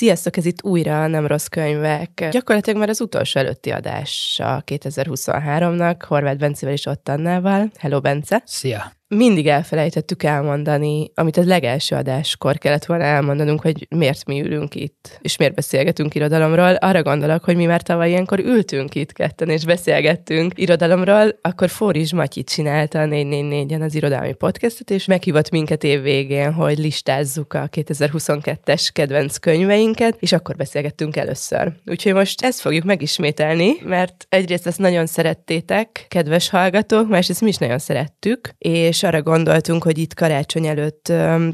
Sziasztok, ez itt újra a Nem Rossz Könyvek. Gyakorlatilag már az utolsó előtti adás a 2023-nak, Horváth Bencével és ott Annával. Hello, Bence! Szia! Mindig elfelejtettük elmondani, amit az legelső adáskor kellett volna elmondanunk, hogy miért mi ülünk itt, és miért beszélgetünk irodalomról. Arra gondolok, hogy mi már tavaly ilyenkor ültünk itt ketten, és beszélgettünk irodalomról, akkor Fóris Matyi csinálta a 444-en az irodalmi podcastot, és meghívott minket év végén, hogy listázzuk a 2022-es kedvenc könyveinket, és akkor beszélgettünk először. Úgyhogy most ezt fogjuk megismételni, mert egyrészt ezt nagyon szerettétek, kedves hallgatók, másrészt mi is nagyon szerettük, és és arra gondoltunk, hogy itt karácsony előtt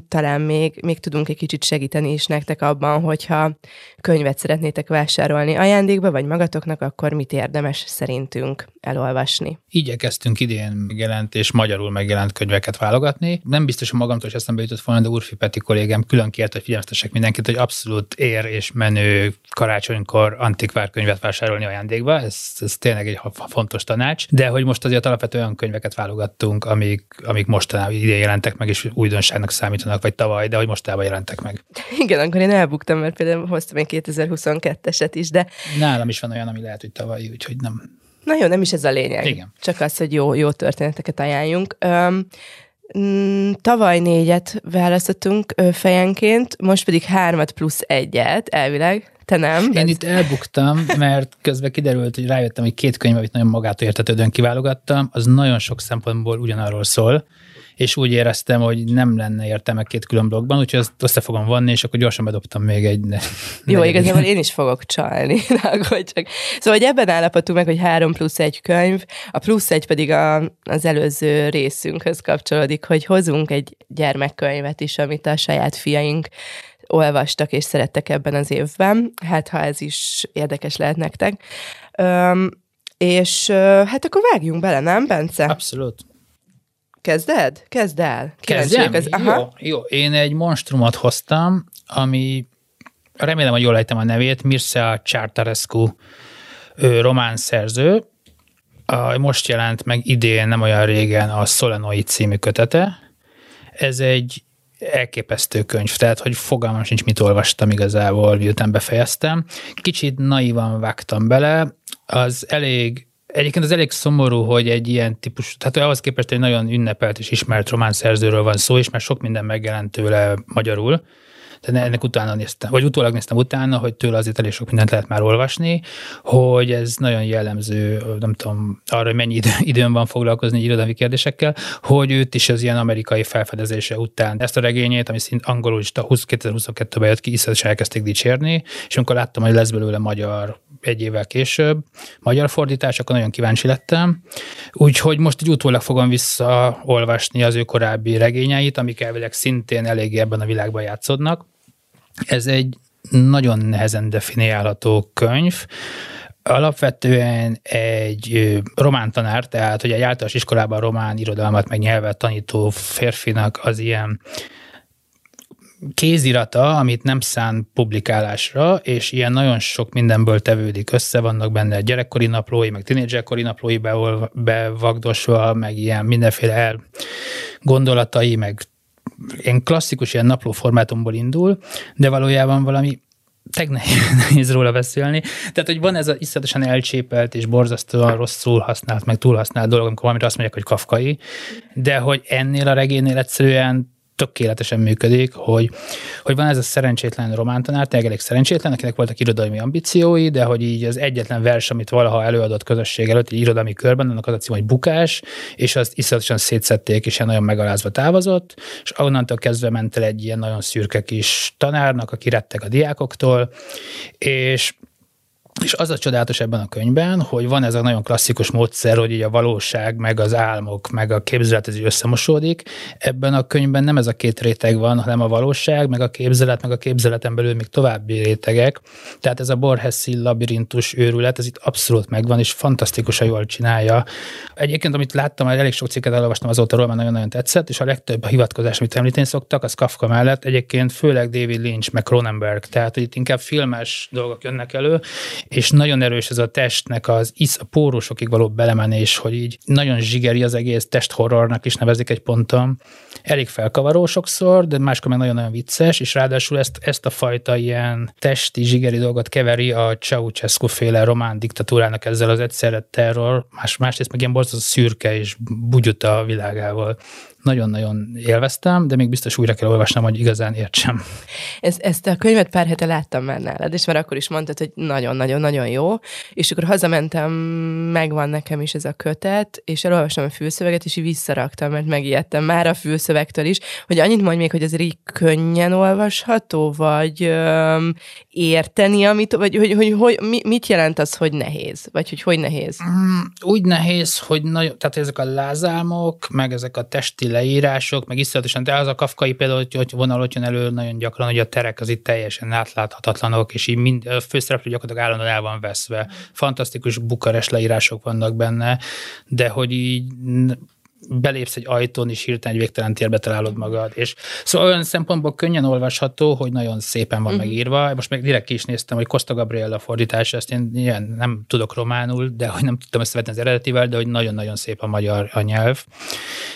talán még, még tudunk egy kicsit segíteni is nektek abban, hogyha könyvet szeretnétek vásárolni ajándékba, vagy magatoknak, akkor mit érdemes szerintünk elolvasni. Igyekeztünk idén megjelent és magyarul megjelent könyveket válogatni. Nem biztos, hogy magamtól is eszembe jutott volna, de Urfi Peti kollégám külön kért, hogy figyelmeztessek mindenkit, hogy abszolút ér és menő karácsonykor antikvár könyvet vásárolni ajándékba. Ez, ez tényleg egy fontos tanács. De hogy most azért alapvetően könyveket válogattunk, amik mostanában idén jelentek meg, és újdonságnak számítanak, vagy tavaly, de hogy mostában jelentek meg. Igen, akkor én elbuktam, mert például hoztam egy 2022-eset is, de... Nálam is van olyan, ami lehet, hogy tavaly, úgyhogy nem. Na jó, nem is ez a lényeg. Igen. Csak az, hogy jó, jó történeteket ajánljunk. Um, Tavaly négyet választottunk fejenként, most pedig hármat plusz egyet, elvileg. Te nem? Én itt elbuktam, mert közben kiderült, hogy rájöttem, hogy két könyv, amit nagyon magától értetődően kiválogattam, az nagyon sok szempontból ugyanarról szól, és úgy éreztem, hogy nem lenne értelme két külön blogban, úgyhogy azt össze fogom vanni, és akkor gyorsan bedobtam még egy. Ne, Jó, ne igazából én is fogok csalni, csak. Szóval, hogy ebben állapotunk meg, hogy három plusz egy könyv, a plusz egy pedig a, az előző részünkhöz kapcsolódik, hogy hozunk egy gyermekkönyvet is, amit a saját fiaink olvastak és szerettek ebben az évben. Hát, ha ez is érdekes lehet nektek. Üm, és hát akkor vágjunk bele, nem, Bence? Abszolút. Kezded? Kezd el. Kezdjem? Ez, aha. Jó, jó, én egy monstrumot hoztam, ami remélem, hogy jól ejtem a nevét, Mircea Csártarescu román szerző. Most jelent meg idén, nem olyan régen a Solenoi című kötete. Ez egy elképesztő könyv, tehát hogy fogalmam sincs, mit olvastam igazából, miután befejeztem. Kicsit naivan vágtam bele, az elég Egyébként az elég szomorú, hogy egy ilyen típus, tehát ahhoz képest egy nagyon ünnepelt és ismert román szerzőről van szó, és már sok minden megjelent tőle magyarul, de ennek utána néztem, vagy utólag néztem utána, hogy tőle azért elég sok mindent lehet már olvasni, hogy ez nagyon jellemző, nem tudom arra, hogy mennyi idő, időn van foglalkozni irodalmi kérdésekkel, hogy őt is az ilyen amerikai felfedezése után ezt a regényét, ami szint angolul is 2022-ben jött ki, iszonyatosan elkezdték dicsérni, és amikor láttam, hogy lesz belőle magyar egy évvel később, magyar fordítás, akkor nagyon kíváncsi lettem. Úgyhogy most egy utólag fogom visszaolvasni az ő korábbi regényeit, amik elvileg szintén eléggé ebben a világban játszódnak. Ez egy nagyon nehezen definiálható könyv, alapvetően egy román tanár, tehát hogy egy általános iskolában román irodalmat meg nyelvet tanító férfinak az ilyen kézirata, amit nem szán publikálásra, és ilyen nagyon sok mindenből tevődik össze, vannak benne gyerekkori naplói, meg tinédzserkori naplói bevagdosva, meg ilyen mindenféle el gondolatai, meg ilyen klasszikus ilyen napló formátumból indul, de valójában valami teg nehéz róla beszélni. Tehát, hogy van ez az iszonyatosan elcsépelt és borzasztóan rosszul használt, meg túlhasznált dolog, amikor valamire azt mondják, hogy kafkai, de hogy ennél a regénynél egyszerűen tökéletesen működik, hogy, hogy van ez a szerencsétlen romántanár, tényleg elég szerencsétlen, akinek voltak irodalmi ambíciói, de hogy így az egyetlen vers, amit valaha előadott közösség előtt, egy irodalmi körben, annak az a cím, hogy bukás, és azt iszonyatosan szétszették, és ilyen nagyon megalázva távozott, és onnantól kezdve ment el egy ilyen nagyon szürke kis tanárnak, aki rettek a diákoktól, és és az a csodálatos ebben a könyvben, hogy van ez a nagyon klasszikus módszer, hogy így a valóság, meg az álmok, meg a képzelet ez összemosódik. Ebben a könyvben nem ez a két réteg van, hanem a valóság, meg a képzelet, meg a képzeleten belül még további rétegek. Tehát ez a Borheszi labirintus őrület, ez itt abszolút megvan, és fantasztikusan jól csinálja. Egyébként, amit láttam, elég sok cikket elolvastam azóta róla, nagyon-nagyon tetszett, és a legtöbb a hivatkozás, amit említeni szoktak, az Kafka mellett egyébként főleg David Lynch, meg Cronenberg, tehát hogy itt inkább filmes dolgok jönnek elő, és nagyon erős ez a testnek az isz, a pórusokig való belemenés, hogy így nagyon zsigeri az egész testhorrornak is nevezik egy ponton. Elég felkavaró sokszor, de máskor meg nagyon-nagyon vicces, és ráadásul ezt, ezt a fajta ilyen testi zsigeri dolgot keveri a Ceausescu féle román diktatúrának ezzel az egyszerre terror, más, másrészt meg ilyen borzasztó szürke és bugyuta világával nagyon-nagyon élveztem, de még biztos újra kell olvasnom, hogy igazán értsem. Ezt, ezt a könyvet pár hete láttam már nálad, és már akkor is mondtad, hogy nagyon-nagyon-nagyon jó, és akkor hazamentem, megvan nekem is ez a kötet, és elolvastam a fülszöveget, és így visszaraktam, mert megijedtem már a fülszövegtől is, hogy annyit mondj még, hogy ez így könnyen olvasható, vagy öm, érteni, amit, vagy hogy, hogy, hogy, hogy mit jelent az, hogy nehéz, vagy hogy hogy nehéz? Mm, úgy nehéz, hogy nagyon, tehát ezek a lázálmok, meg ezek a testi leírások, meg iszonyatosan, de az a kafkai például, hogy, hogy vonal jön elő nagyon gyakran, hogy a terek az itt teljesen átláthatatlanok, és így mind, a főszereplő gyakorlatilag állandóan el van veszve. Fantasztikus bukares leírások vannak benne, de hogy így belépsz egy ajtón, és hirtelen egy végtelen térbe találod magad. És szóval olyan szempontból könnyen olvasható, hogy nagyon szépen van uh-huh. megírva. Most meg direkt ki is néztem, hogy Costa Gabriella fordítás, ezt én ilyen nem tudok románul, de hogy nem tudtam összevetni az eredetivel, de hogy nagyon-nagyon szép a magyar a nyelv.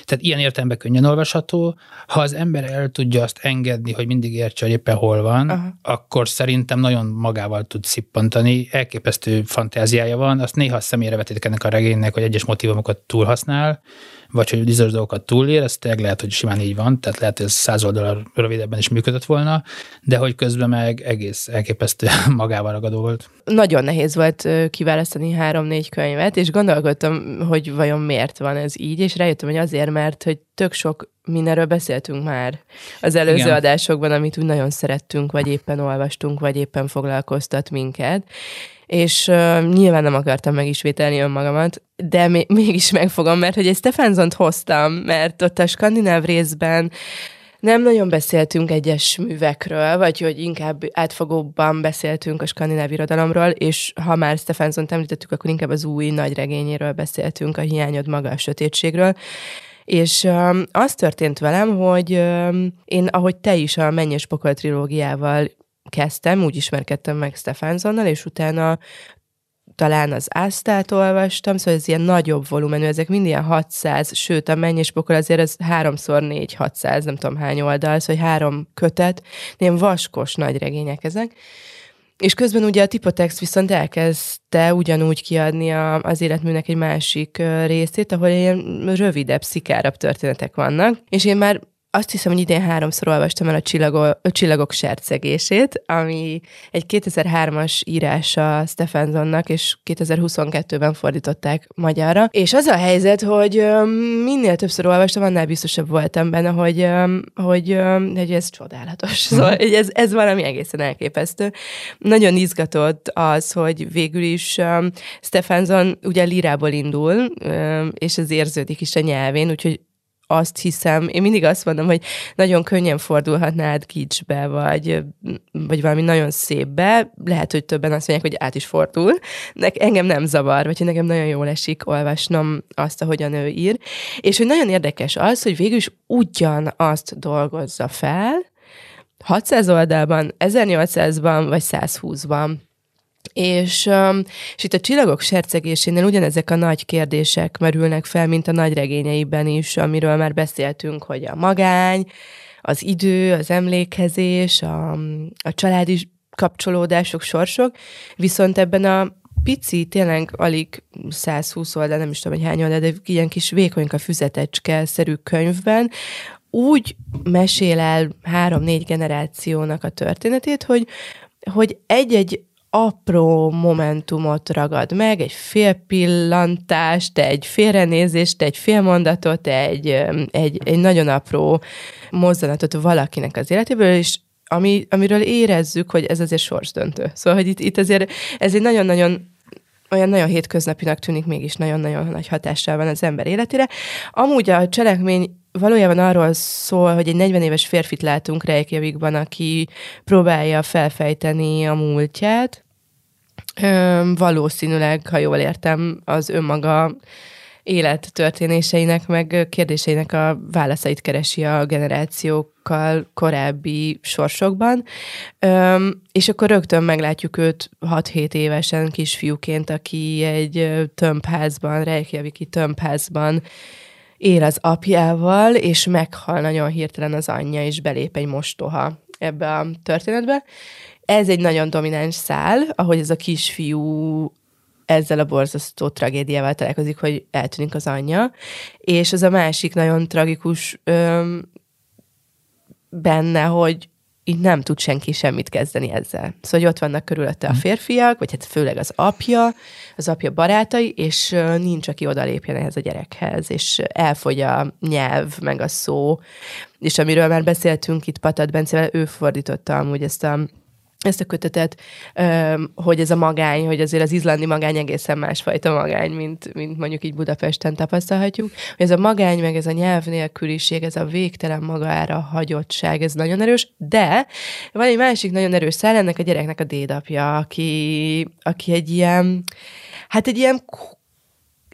Tehát ilyen értelemben könnyen olvasható. Ha az ember el tudja azt engedni, hogy mindig értse, hogy éppen hol van, uh-huh. akkor szerintem nagyon magával tud szippantani. Elképesztő fantáziája van. Azt néha személyre vetítik ennek a regénynek, hogy egyes motivumokat túlhasznál vagy hogy bizonyos dolgokat túlér, ez tényleg lehet, hogy simán így van, tehát lehet, hogy ez száz oldalra rövidebben is működött volna, de hogy közben meg egész elképesztő magával ragadó volt. Nagyon nehéz volt kiválasztani három-négy könyvet, és gondolkodtam, hogy vajon miért van ez így, és rájöttem, hogy azért, mert hogy tök sok mindenről beszéltünk már az előző Igen. adásokban, amit úgy nagyon szerettünk, vagy éppen olvastunk, vagy éppen foglalkoztat minket és uh, nyilván nem akartam megismételni önmagamat, de még, mégis megfogom, mert hogy egy Stefanzont hoztam, mert ott a skandináv részben nem nagyon beszéltünk egyes művekről, vagy hogy inkább átfogóbban beszéltünk a skandináv irodalomról, és ha már Stefanson említettük, akkor inkább az új nagy regényéről beszéltünk, a hiányod maga a sötétségről. És um, az történt velem, hogy um, én, ahogy te is a Mennyes Pokol trilógiával kezdtem, úgy ismerkedtem meg Stefanzonnal, és utána talán az Ásztát olvastam, szóval ez ilyen nagyobb volumenű, ezek mind ilyen 600, sőt a mennyis pokol azért háromszor négy 600, nem tudom hány oldal, szóval három kötet, ilyen vaskos nagy regények ezek. És közben ugye a Tipotex viszont elkezdte ugyanúgy kiadni a, az életműnek egy másik részét, ahol ilyen rövidebb, szikárabb történetek vannak, és én már azt hiszem, hogy idén háromszor olvastam el a, csillago, a Csillagok sercegését, ami egy 2003-as írása Stephensonnak, és 2022-ben fordították magyarra. És az a helyzet, hogy minél többször olvastam, annál biztosabb voltam benne, hogy, hogy, hogy ez csodálatos. Szóval hogy ez, ez valami egészen elképesztő. Nagyon izgatott az, hogy végül is Stephenson ugye lírából indul, és ez érződik is a nyelvén, úgyhogy azt hiszem, én mindig azt mondom, hogy nagyon könnyen fordulhatnád kicsbe, vagy, vagy valami nagyon szépbe. Lehet, hogy többen azt mondják, hogy át is fordul. De engem nem zavar, vagy hogy nekem nagyon jól esik olvasnom azt, ahogyan ő ír. És hogy nagyon érdekes az, hogy végül is ugyanazt dolgozza fel, 600 oldalban, 1800-ban vagy 120-ban. És, és itt a csillagok sercegésénél ugyanezek a nagy kérdések merülnek fel, mint a nagy regényeiben is, amiről már beszéltünk, hogy a magány, az idő, az emlékezés, a, a családi kapcsolódások, sorsok, viszont ebben a pici, tényleg alig 120 oldal, nem is tudom, hogy hány oldal, de ilyen kis vékonyka füzetecske-szerű könyvben úgy mesél el három-négy generációnak a történetét, hogy, hogy egy-egy apró momentumot ragad meg, egy fél pillantást, egy félrenézést, egy fél mondatot, egy, egy, egy nagyon apró mozzanatot valakinek az életéből, és ami, amiről érezzük, hogy ez azért sorsdöntő. Szóval, hogy itt, itt azért ez egy nagyon-nagyon olyan nagyon hétköznapinak tűnik, mégis nagyon-nagyon nagy hatással van az ember életére. Amúgy a cselekmény valójában arról szól, hogy egy 40 éves férfit látunk Reykjavikban, aki próbálja felfejteni a múltját. Ö, valószínűleg, ha jól értem, az önmaga élettörténéseinek, meg kérdéseinek a válaszait keresi a generációkkal korábbi sorsokban. Öm, és akkor rögtön meglátjuk őt 6-7 évesen kisfiúként, aki egy tömbházban, Reykjaviki tömbházban él az apjával, és meghal nagyon hirtelen az anyja, és belép egy mostoha ebbe a történetbe. Ez egy nagyon domináns szál, ahogy ez a kisfiú ezzel a borzasztó tragédiával találkozik, hogy eltűnik az anyja, és az a másik nagyon tragikus öm, benne, hogy így nem tud senki semmit kezdeni ezzel. Szóval, hogy ott vannak körülötte a mhm. férfiak, vagy hát főleg az apja, az apja barátai, és nincs, aki odalépjen ehhez a gyerekhez, és elfogy a nyelv, meg a szó, és amiről már beszéltünk itt Patat Bencevel, ő fordította amúgy ezt a ezt a kötetet, hogy ez a magány, hogy azért az izlandi magány egészen másfajta magány, mint, mint mondjuk így Budapesten tapasztalhatjuk. Hogy ez a magány, meg ez a nyelv nélküliség, ez a végtelen magára hagyottság, ez nagyon erős, de van egy másik nagyon erős szál, ennek a gyereknek a dédapja, aki, aki egy ilyen, hát egy ilyen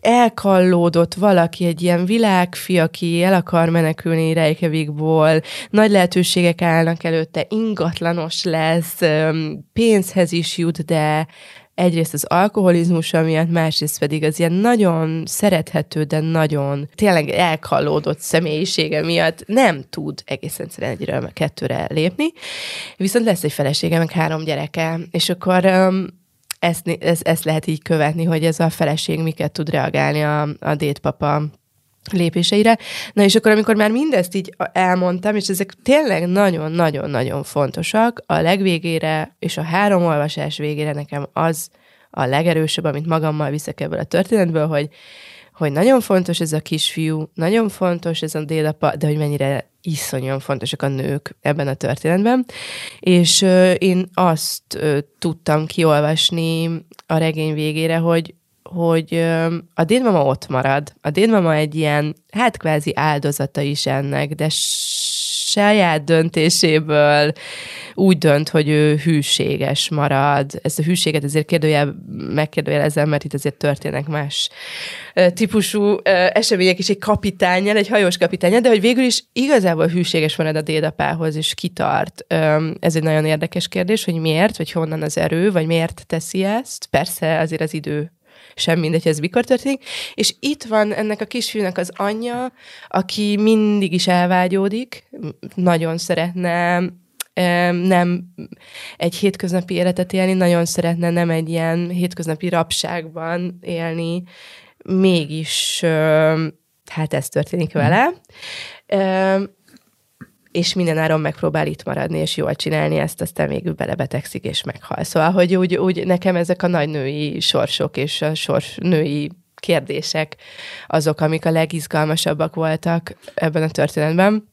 elkallódott valaki, egy ilyen világfi, aki el akar menekülni Reykjavikból, nagy lehetőségek állnak előtte, ingatlanos lesz, pénzhez is jut, de egyrészt az alkoholizmus miatt, másrészt pedig az ilyen nagyon szerethető, de nagyon tényleg elkallódott személyisége miatt nem tud egészen egyszerűen egyről kettőre lépni. Viszont lesz egy felesége, meg három gyereke, és akkor um, ezt, ezt, ezt lehet így követni, hogy ez a feleség miket tud reagálni a, a dédpapa lépéseire. Na és akkor, amikor már mindezt így elmondtam, és ezek tényleg nagyon-nagyon-nagyon fontosak, a legvégére és a három olvasás végére nekem az a legerősebb, amit magammal viszek ebből a történetből, hogy, hogy nagyon fontos ez a kisfiú, nagyon fontos ez a dédapa, de hogy mennyire iszonyan fontosak a nők ebben a történetben. És ö, én azt ö, tudtam kiolvasni a regény végére, hogy hogy ö, a dédmama ott marad. A dédmama egy ilyen, hát kvázi áldozata is ennek, de saját döntéséből úgy dönt, hogy ő hűséges marad. Ezt a hűséget ezért kérdőjel, megkérdőjelezem, mert itt azért történnek más típusú események is egy kapitányjal, egy hajós kapitányjal, de hogy végül is igazából hűséges marad a dédapához, és kitart. Ez egy nagyon érdekes kérdés, hogy miért, vagy honnan az erő, vagy miért teszi ezt. Persze azért az idő sem mindegy, ez mikor történik. És itt van ennek a kisfiúnak az anyja, aki mindig is elvágyódik, nagyon szeretne nem egy hétköznapi életet élni, nagyon szeretne nem egy ilyen hétköznapi rabságban élni, mégis hát ez történik vele és minden áron megpróbál itt maradni, és jól csinálni ezt, aztán végül belebetegszik, és meghal. Szóval, hogy úgy, úgy nekem ezek a nagy női sorsok, és a sors női kérdések azok, amik a legizgalmasabbak voltak ebben a történetben.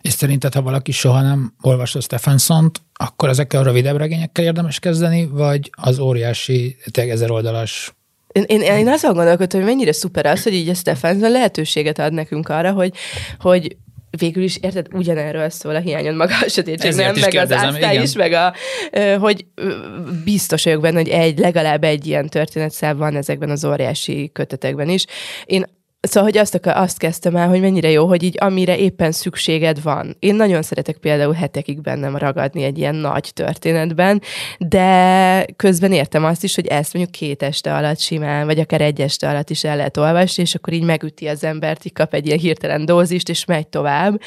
És szerinted, ha valaki soha nem olvasta Stephensont, akkor ezekkel a rövidebb regényekkel érdemes kezdeni, vagy az óriási, ezer oldalas én, én, én azon gondolkodtam, hogy mennyire szuper az, hogy így a Stephenson lehetőséget ad nekünk arra, hogy, hogy végül is érted, ugyanerről szól a hiányon maga a sötétség, nem? Meg kérdezem, az aztán is, meg a, hogy biztos vagyok benne, hogy egy, legalább egy ilyen történetszál van ezekben az óriási kötetekben is. Én Szóval, hogy azt, akar, azt kezdtem el, hogy mennyire jó, hogy így amire éppen szükséged van. Én nagyon szeretek például hetekig bennem ragadni egy ilyen nagy történetben, de közben értem azt is, hogy ezt mondjuk két este alatt simán, vagy akár egy este alatt is el lehet olvasni, és akkor így megüti az embert, így kap egy ilyen hirtelen dózist, és megy tovább.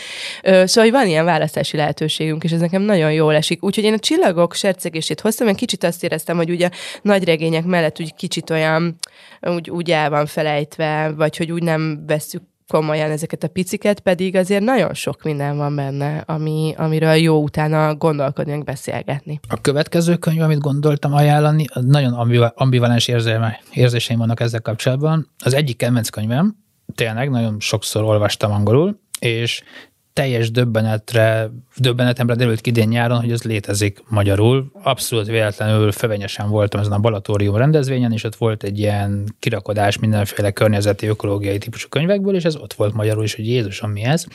Szóval, hogy van ilyen választási lehetőségünk, és ez nekem nagyon jól esik. Úgyhogy én a csillagok sercegését hoztam, én kicsit azt éreztem, hogy ugye nagy regények mellett úgy kicsit olyan, úgy, úgy el van felejtve, vagy hogy úgy nem veszük komolyan ezeket a piciket, pedig azért nagyon sok minden van benne, ami, amiről jó utána gondolkodni, meg beszélgetni. A következő könyv, amit gondoltam ajánlani, nagyon ambivalens érzelme, érzéseim vannak ezzel kapcsolatban. Az egyik kedvenc könyvem, tényleg nagyon sokszor olvastam angolul, és teljes döbbenetre, döbbenetemre derült ki idén nyáron, hogy ez létezik magyarul. Abszolút véletlenül fevenyesen voltam ezen a Balatórium rendezvényen, és ott volt egy ilyen kirakodás mindenféle környezeti, ökológiai típusú könyvekből, és ez ott volt magyarul is, hogy Jézusom mi ez.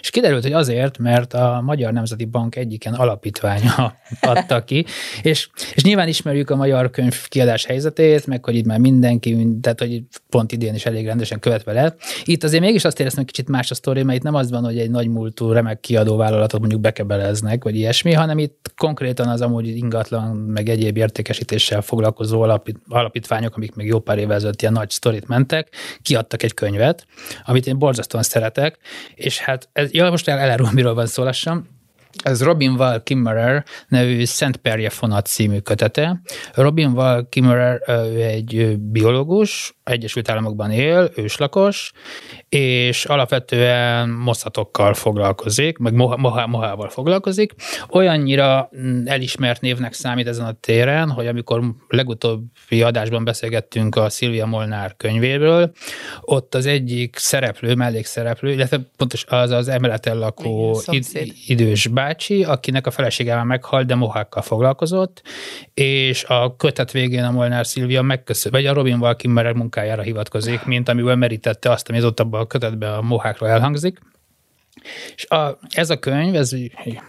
És kiderült, hogy azért, mert a Magyar Nemzeti Bank egyiken alapítványa adta ki, és, és nyilván ismerjük a magyar könyv kiadás helyzetét, meg hogy itt már mindenki, tehát hogy pont idén is elég rendesen követve lett. Itt azért mégis azt éreztem, hogy kicsit más a sztori, mert itt nem az van, hogy egy nagy múltú remek kiadóvállalatot mondjuk bekebeleznek, vagy ilyesmi, hanem itt konkrétan az amúgy ingatlan, meg egyéb értékesítéssel foglalkozó alapít, alapítványok, amik még jó pár évvel ezelőtt ilyen nagy sztorit mentek, kiadtak egy könyvet, amit én borzasztóan szeretek, és hát ez, ja, most el, elárul, miről van szó ez Robin Wall Kimmerer nevű Szent Perje Fonat című kötete. Robin Wall Kimmerer ő egy biológus, Egyesült Államokban él, őslakos, és alapvetően moszatokkal foglalkozik, meg moha, mohával foglalkozik. Olyannyira mm, elismert névnek számít ezen a téren, hogy amikor legutóbbi adásban beszélgettünk a Szilvia Molnár könyvéről, ott az egyik szereplő, mellékszereplő, illetve pontos az az emeleten lakó id- idős bácsi, akinek a felesége meghalt, de mohákkal foglalkozott, és a kötet végén a Molnár Szilvia megköszön, vagy a Robin Walkimmerer munkájára hivatkozik, mint amivel merítette azt, ami ott abban a kötetben a mohákról elhangzik. És a, ez a könyv, ez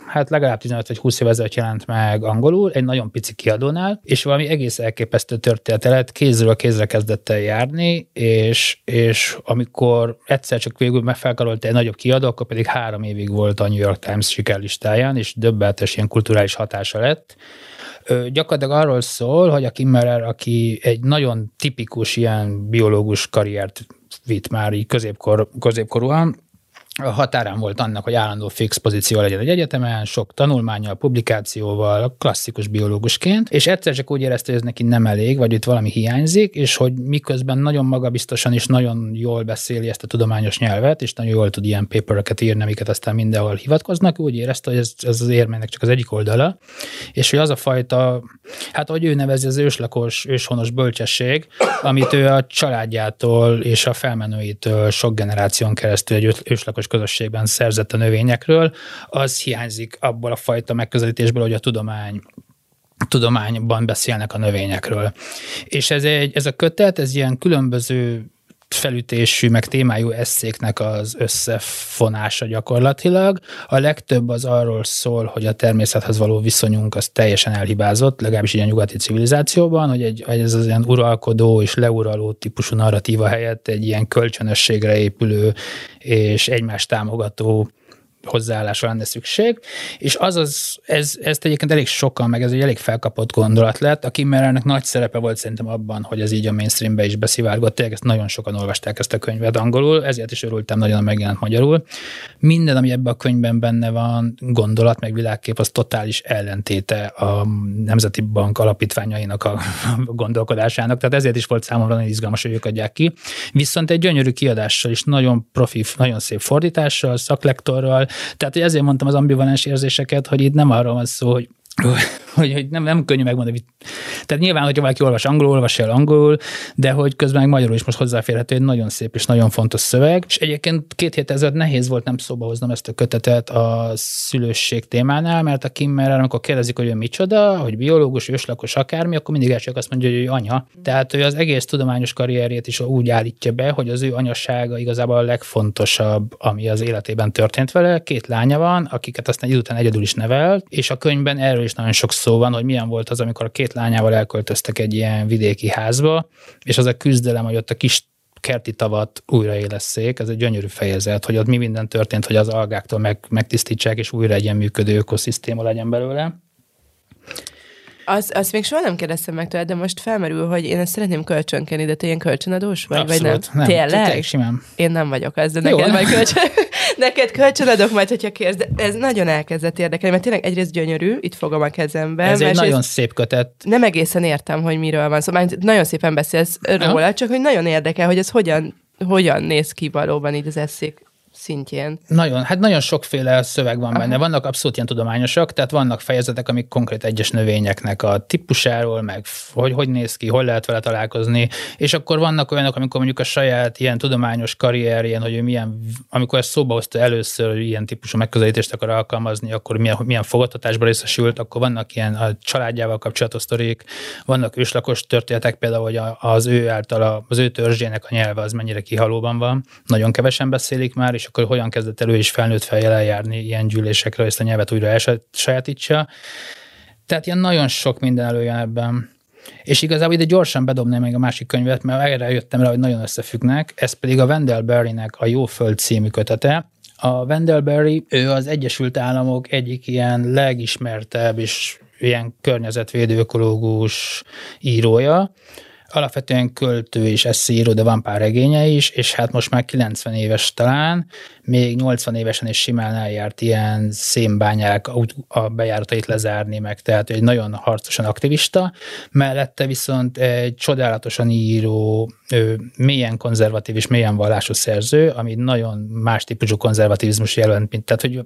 hát legalább 15 vagy 20 év ezelőtt jelent meg angolul, egy nagyon pici kiadónál, és valami egész elképesztő történet lett, kézről kézre kezdett el járni, és, és amikor egyszer csak végül megfelkarolta egy nagyobb kiadó, akkor pedig három évig volt a New York Times sikerlistáján, és döbbenetes ilyen kulturális hatása lett. Ö, gyakorlatilag arról szól, hogy a Kimmerer, aki egy nagyon tipikus ilyen biológus karriert vitt már így középkor, középkorúan, a határán volt annak, hogy állandó fix pozíció legyen egy egyetemen, sok tanulmányal, publikációval, klasszikus biológusként, és egyszer csak úgy érezte, hogy ez neki nem elég, vagy itt valami hiányzik, és hogy miközben nagyon magabiztosan és nagyon jól beszéli ezt a tudományos nyelvet, és nagyon jól tud ilyen papereket írni, amiket aztán mindenhol hivatkoznak, úgy érezte, hogy ez, ez az érmének csak az egyik oldala, és hogy az a fajta, hát ahogy ő nevezi, az őslakos, őshonos bölcsesség, amit ő a családjától és a felmenőitől sok generáción keresztül egy őslakos közösségben szerzett a növényekről, az hiányzik abból a fajta megközelítésből, hogy a tudomány tudományban beszélnek a növényekről. És ez, egy, ez a kötet, ez ilyen különböző felütésű, meg témájú eszéknek az összefonása gyakorlatilag. A legtöbb az arról szól, hogy a természethez való viszonyunk az teljesen elhibázott, legalábbis ilyen nyugati civilizációban, hogy, egy, ez az ilyen uralkodó és leuraló típusú narratíva helyett egy ilyen kölcsönösségre épülő és egymást támogató hozzáállásra lenne szükség, és az az, ez, ezt egyébként elég sokan, meg ez egy elég felkapott gondolat lett, aki mert ennek nagy szerepe volt szerintem abban, hogy ez így a mainstreambe is beszivárgott, tényleg ezt nagyon sokan olvasták ezt a könyvet angolul, ezért is örültem nagyon, megjelent magyarul. Minden, ami ebben a könyvben benne van, gondolat, meg világkép, az totális ellentéte a Nemzeti Bank alapítványainak a gondolkodásának, tehát ezért is volt számomra nagyon izgalmas, hogy ők adják ki. Viszont egy gyönyörű kiadással is, nagyon profi, nagyon szép fordítással, szaklektorral, tehát ezért mondtam az ambivalens érzéseket, hogy itt nem arról van szó, hogy hogy, hogy nem, nem könnyű megmondani. Tehát nyilván, hogyha valaki olvas angolul, olvas el angolul, de hogy közben meg magyarul is most hozzáférhető egy nagyon szép és nagyon fontos szöveg. És egyébként két hét ezelőtt nehéz volt nem szóba hoznom ezt a kötetet a szülősség témánál, mert a Kimmer, amikor kérdezik, hogy ő micsoda, hogy biológus, őslakos, akármi, akkor mindig első azt mondja, hogy ő anya. Tehát ő az egész tudományos karrierjét is úgy állítja be, hogy az ő anyassága igazából a legfontosabb, ami az életében történt vele. Két lánya van, akiket aztán idő után egyedül is nevel, és a könyvben erről is nagyon sok szó van, hogy milyen volt az, amikor a két lányával elköltöztek egy ilyen vidéki házba, és az a küzdelem, hogy ott a kis kerti tavat újraélesszék, ez egy gyönyörű fejezet, hogy ott mi minden történt, hogy az algáktól meg, megtisztítsák, és újra egy ilyen működő ökoszisztéma legyen belőle. Az, azt még soha nem kérdeztem meg tőled, de most felmerül, hogy én ezt szeretném kölcsönkenni, de te ilyen kölcsönadós vagy, Abszolút, vagy nem? nem. Tényleg? Tényleg simán. Én nem vagyok az, de Jó. neked majd kölcsön, neked kölcsönadok majd, hogyha kérsz, de ez nagyon elkezdett érdekelni, mert tényleg egyrészt gyönyörű, itt fogom a kezembe. Ez egy nagyon szép kötet. Nem egészen értem, hogy miről van szó. Szóval nagyon szépen beszélsz róla, csak hogy nagyon érdekel, hogy ez hogyan, hogyan néz ki valóban így az eszék szintjén. Nagyon, hát nagyon sokféle szöveg van Aha. benne. Vannak abszolút ilyen tudományosak, tehát vannak fejezetek, amik konkrét egyes növényeknek a típusáról, meg hogy hogy néz ki, hol lehet vele találkozni, és akkor vannak olyanok, amikor mondjuk a saját ilyen tudományos karrierjén, hogy ő milyen, amikor ezt szóba hozta először, hogy ilyen típusú megközelítést akar alkalmazni, akkor milyen, milyen fogadtatásban részesült, akkor vannak ilyen a családjával kapcsolatos sztorik, vannak őslakos történetek, például, hogy az ő által, az ő törzsének a nyelve az mennyire kihalóban van. Nagyon kevesen beszélik már, és akkor hogyan kezdett elő is felnőtt fejjel eljárni ilyen gyűlésekre, hogy ezt a nyelvet újra elsajátítsa. Tehát ilyen nagyon sok minden előjön ebben. És igazából ide gyorsan bedobnám még a másik könyvet, mert erre jöttem rá, hogy nagyon összefüggnek. Ez pedig a Wendell Berry-nek a Jó Föld című kötete. A Wendell Berry, ő az Egyesült Államok egyik ilyen legismertebb és ilyen környezetvédő ökológus írója, alapvetően költő és eszíró, de van pár regénye is, és hát most már 90 éves talán, még 80 évesen is simán eljárt ilyen szénbányák a bejáratait lezárni meg, tehát egy nagyon harcosan aktivista, mellette viszont egy csodálatosan író, mélyen konzervatív és mélyen vallásos szerző, ami nagyon más típusú konzervativizmus jelent, mint tehát, hogy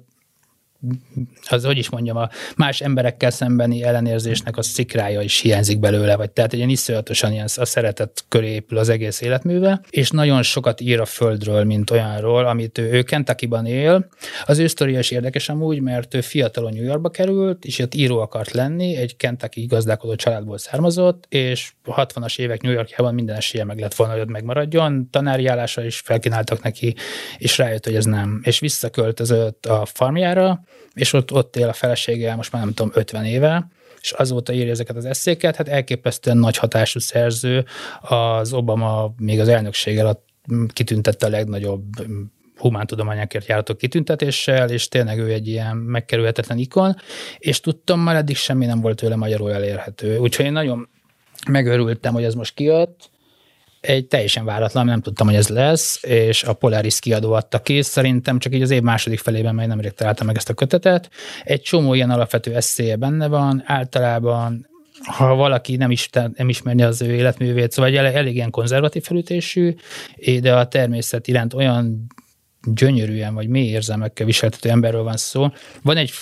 az, hogy is mondjam, a más emberekkel szembeni ellenérzésnek a szikrája is hiányzik belőle, vagy tehát egy ilyen iszonyatosan ilyen a szeretet köré épül az egész életműve, és nagyon sokat ír a földről, mint olyanról, amit ő, ő Kentucky-ban él. Az ő sztoria is érdekes amúgy, mert ő fiatalon New Yorkba került, és ott író akart lenni, egy Kentucky gazdálkodó családból származott, és 60-as évek New Yorkjában minden esélye meg lett volna, hogy ott megmaradjon. Tanári állásra is felkínáltak neki, és rájött, hogy ez nem. És visszaköltözött a farmjára, és ott, ott él a felesége, most már nem tudom, 50 éve, és azóta írja ezeket az eszéket, hát elképesztően nagy hatású szerző, az Obama még az elnökség alatt kitüntette a legnagyobb humántudományákért járatok kitüntetéssel, és tényleg ő egy ilyen megkerülhetetlen ikon, és tudtam, már eddig semmi nem volt tőle magyarul elérhető. Úgyhogy én nagyon megörültem, hogy ez most kijött, egy teljesen váratlan, nem tudtam, hogy ez lesz, és a Polaris kiadó adta ki, szerintem csak így az év második felében meg nemrég találtam meg ezt a kötetet. Egy csomó ilyen alapvető eszélye benne van, általában ha valaki nem, is, nem ismerni az ő életművét, szóval elég ilyen konzervatív felütésű, de a természet iránt olyan gyönyörűen vagy mély érzelmekkel viseltető emberről van szó. Van egy,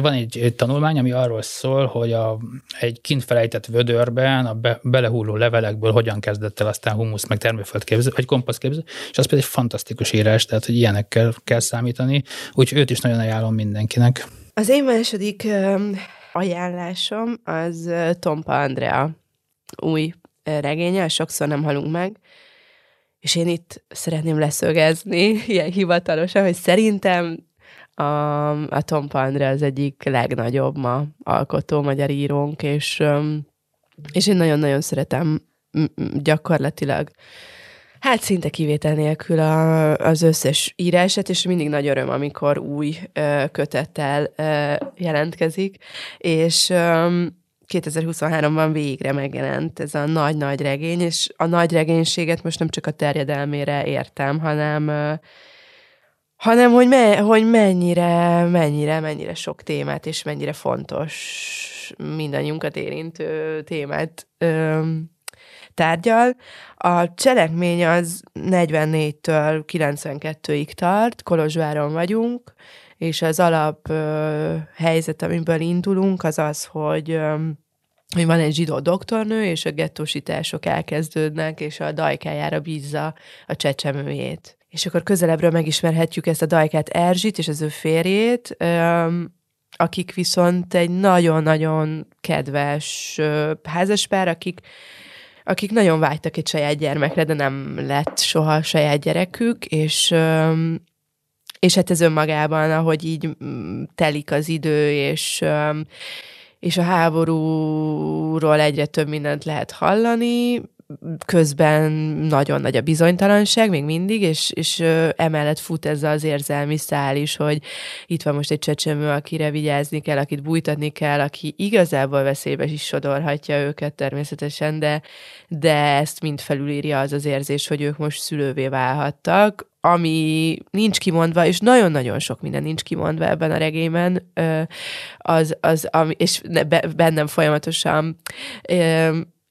van egy tanulmány, ami arról szól, hogy a, egy kint felejtett vödörben a be, belehulló levelekből hogyan kezdett el aztán humusz, meg termőföld képző, vagy komposzt képző, és az pedig egy fantasztikus írás, tehát hogy ilyenekkel kell számítani, úgyhogy őt is nagyon ajánlom mindenkinek. Az én második ajánlásom az Tompa Andrea új regénye, sokszor nem halunk meg, és én itt szeretném leszögezni, ilyen hivatalosan, hogy szerintem a, a Tom Pandre az egyik legnagyobb ma alkotó magyar írónk, és, és én nagyon-nagyon szeretem gyakorlatilag. Hát szinte kivétel nélkül a, az összes írását, és mindig nagy öröm, amikor új ö, kötettel ö, jelentkezik, és 2023-ban végre megjelent ez a nagy-nagy regény, és a nagy regénységet most nem csak a terjedelmére értem, hanem hanem hogy, me, hogy mennyire, mennyire, mennyire sok témát, és mennyire fontos mindannyiunkat érintő témát ö, tárgyal. A cselekmény az 44-től 92-ig tart, Kolozsváron vagyunk, és az alap ö, helyzet, amiből indulunk, az az, hogy ö, hogy van egy zsidó doktornő, és a gettósítások elkezdődnek, és a dajkájára bízza a csecsemőjét. És akkor közelebbről megismerhetjük ezt a dajkát Erzsit és az ő férjét, akik viszont egy nagyon-nagyon kedves házaspár, akik akik nagyon vágytak egy saját gyermekre, de nem lett soha saját gyerekük, és és hát ez önmagában, ahogy így telik az idő, és és a háborúról egyre több mindent lehet hallani, közben nagyon nagy a bizonytalanság még mindig, és, és emellett fut ez az érzelmi szál is, hogy itt van most egy csecsemő, akire vigyázni kell, akit bújtatni kell, aki igazából veszélybe is sodorhatja őket természetesen, de, de ezt mind felülírja az az érzés, hogy ők most szülővé válhattak, ami nincs kimondva, és nagyon-nagyon sok minden nincs kimondva ebben a regényben, az, az ami, és bennem folyamatosan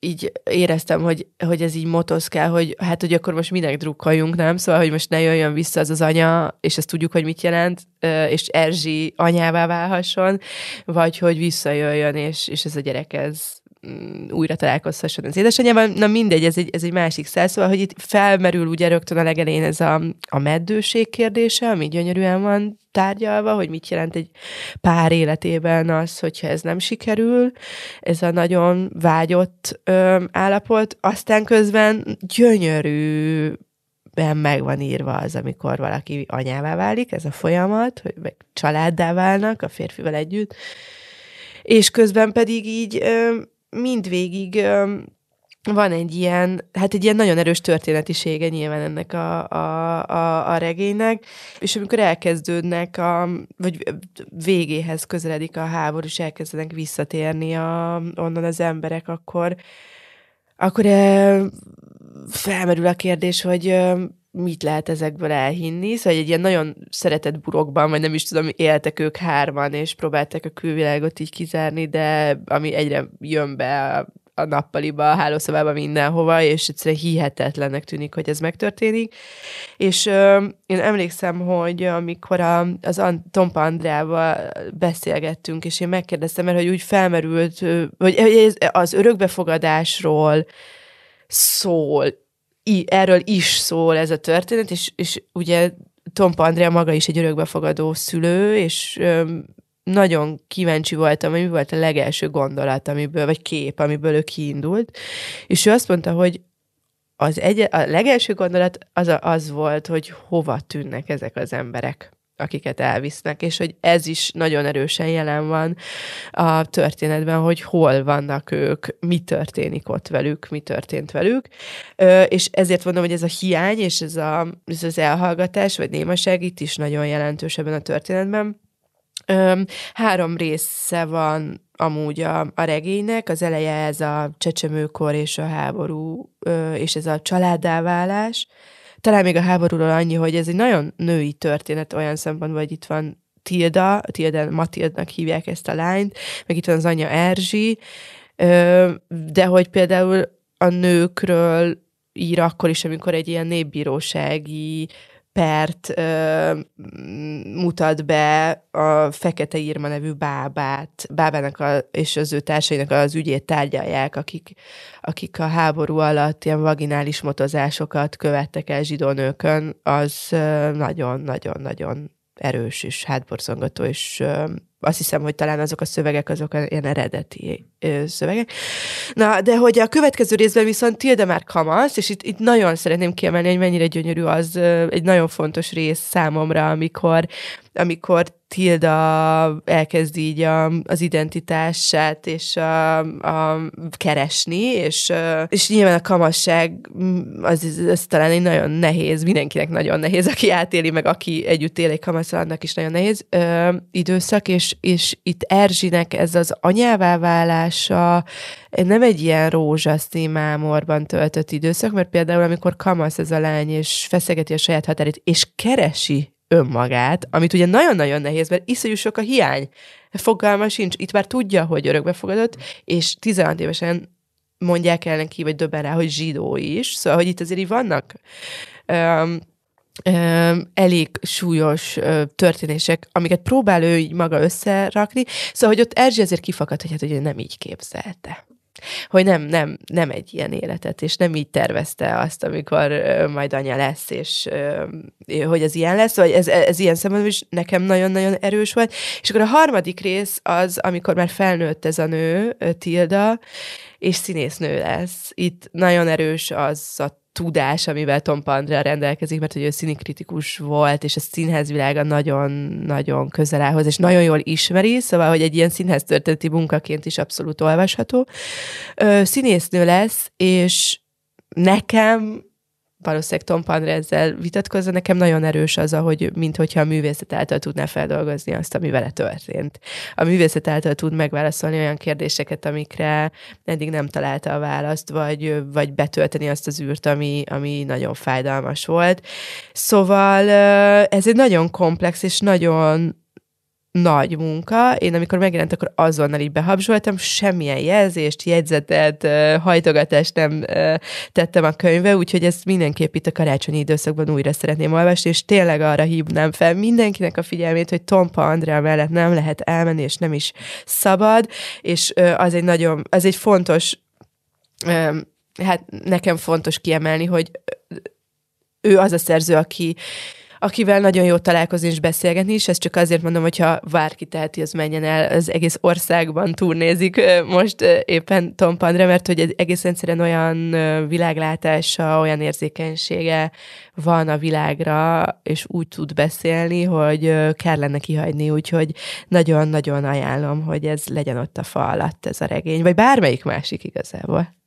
így éreztem, hogy, hogy ez így motoszkál, hogy hát, hogy akkor most minek drukkoljunk, nem? Szóval, hogy most ne jöjjön vissza az az anya, és ezt tudjuk, hogy mit jelent, és Erzsi anyává válhasson, vagy hogy visszajöjjön, és, és ez a gyerek ez újra találkozhasson az édesanyjával. Na mindegy, ez egy, ez egy másik szel, szóval, hogy itt felmerül ugye rögtön a legelén ez a, a meddőség kérdése, ami gyönyörűen van tárgyalva, hogy mit jelent egy pár életében az, hogyha ez nem sikerül, ez a nagyon vágyott ö, állapot, aztán közben gyönyörű ben meg van írva az, amikor valaki anyává válik, ez a folyamat, hogy meg családdá válnak a férfival együtt, és közben pedig így mindvégig van egy ilyen, hát egy ilyen nagyon erős történetisége nyilván ennek a, a, a, a regénynek, és amikor elkezdődnek, a, vagy végéhez közeledik a háború, és elkezdenek visszatérni a, onnan az emberek, akkor, akkor felmerül a kérdés, hogy mit lehet ezekből elhinni. Szóval egy ilyen nagyon szeretett burokban, vagy nem is tudom, éltek ők hárman, és próbálták a külvilágot így kizárni, de ami egyre jön be a, a nappaliba, a hálószobába, mindenhova, és egyszerűen hihetetlennek tűnik, hogy ez megtörténik. És ö, én emlékszem, hogy amikor a, az Tompa Andrával beszélgettünk, és én megkérdeztem, mert hogy úgy felmerült, hogy az örökbefogadásról szól, erről is szól ez a történet, és, és ugye Tompa Andrea maga is egy örökbefogadó szülő, és öm, nagyon kíváncsi voltam, hogy mi volt a legelső gondolat, amiből, vagy kép, amiből ő kiindult, és ő azt mondta, hogy az egy, a legelső gondolat az, az volt, hogy hova tűnnek ezek az emberek akiket elvisznek, és hogy ez is nagyon erősen jelen van a történetben, hogy hol vannak ők, mi történik ott velük, mi történt velük, és ezért mondom, hogy ez a hiány, és ez, a, ez az elhallgatás, vagy némaság itt is nagyon jelentős ebben a történetben. Három része van amúgy a, a regénynek, az eleje ez a csecsemőkor és a háború, és ez a családáválás, talán még a háborúról annyi, hogy ez egy nagyon női történet olyan szempontból, hogy itt van Tilda, Tilda Matildnak hívják ezt a lányt, meg itt van az anyja Erzsi, de hogy például a nőkről ír akkor is, amikor egy ilyen népbírósági pert ö, mutat be a Fekete Irma nevű bábát, bábának a, és az ő társainak az ügyét tárgyalják, akik, akik a háború alatt ilyen vaginális motozásokat követtek el zsidónőkön, az nagyon-nagyon-nagyon erős és hátborzongató, és ö, azt hiszem, hogy talán azok a szövegek, azok ilyen eredeti szövegek. Na, de hogy a következő részben viszont Tilde már kamasz, és itt, itt nagyon szeretném kiemelni, hogy mennyire gyönyörű az, egy nagyon fontos rész számomra, amikor amikor Tilda elkezd így a, az identitását és a, a keresni, és, és nyilván a kamasság az, az talán egy nagyon nehéz, mindenkinek nagyon nehéz, aki átéli, meg aki együtt él egy kamasz, annak is nagyon nehéz ö, időszak, és, és itt Erzsinek ez az anyává válása nem egy ilyen rózsaszín mámorban töltött időszak, mert például amikor kamasz ez a lány, és feszegeti a saját határét, és keresi önmagát, amit ugye nagyon-nagyon nehéz, mert iszonyú sok a hiány. Fogalma sincs. Itt már tudja, hogy örökbefogadott, és 16 évesen mondják el neki, vagy döbben rá, hogy zsidó is. Szóval, hogy itt azért így vannak um, elég súlyos történések, amiket próbál ő így maga összerakni. Szóval, hogy ott Erzsi azért kifakadt, hogy hát ugye nem így képzelte hogy nem, nem, nem egy ilyen életet, és nem így tervezte azt, amikor majd anya lesz, és hogy ez ilyen lesz, vagy ez, ez ilyen szempontból is nekem nagyon-nagyon erős volt. És akkor a harmadik rész az, amikor már felnőtt ez a nő, Tilda, és színésznő lesz. Itt nagyon erős az a tudás, amivel Tom Pandra rendelkezik, mert hogy ő színikritikus volt, és a színházvilága nagyon-nagyon közel áll és nagyon jól ismeri, szóval, hogy egy ilyen színház történeti munkaként is abszolút olvasható. Ö, színésznő lesz, és nekem valószínűleg Tom Pandra ezzel vitatkozza, nekem nagyon erős az, hogy mint hogyha a művészet által tudná feldolgozni azt, ami vele történt. A művészet által tud megválaszolni olyan kérdéseket, amikre eddig nem találta a választ, vagy, vagy betölteni azt az űrt, ami, ami nagyon fájdalmas volt. Szóval ez egy nagyon komplex és nagyon nagy munka. Én amikor megjelent, akkor azonnal így behabzsoltam, semmilyen jelzést, jegyzetet, hajtogatást nem tettem a könyvbe, úgyhogy ezt mindenképp itt a karácsonyi időszakban újra szeretném olvasni, és tényleg arra hívnám fel mindenkinek a figyelmét, hogy Tompa Andrea mellett nem lehet elmenni, és nem is szabad, és az egy nagyon, az egy fontos hát nekem fontos kiemelni, hogy ő az a szerző, aki akivel nagyon jó találkozni és beszélgetni, és ezt csak azért mondom, hogyha bárki teheti, az menjen el, az egész országban turnézik most éppen Tom Pandra, mert hogy egész egyszerűen olyan világlátása, olyan érzékenysége van a világra, és úgy tud beszélni, hogy kellene kihagyni, úgyhogy nagyon-nagyon ajánlom, hogy ez legyen ott a fa alatt ez a regény, vagy bármelyik másik igazából.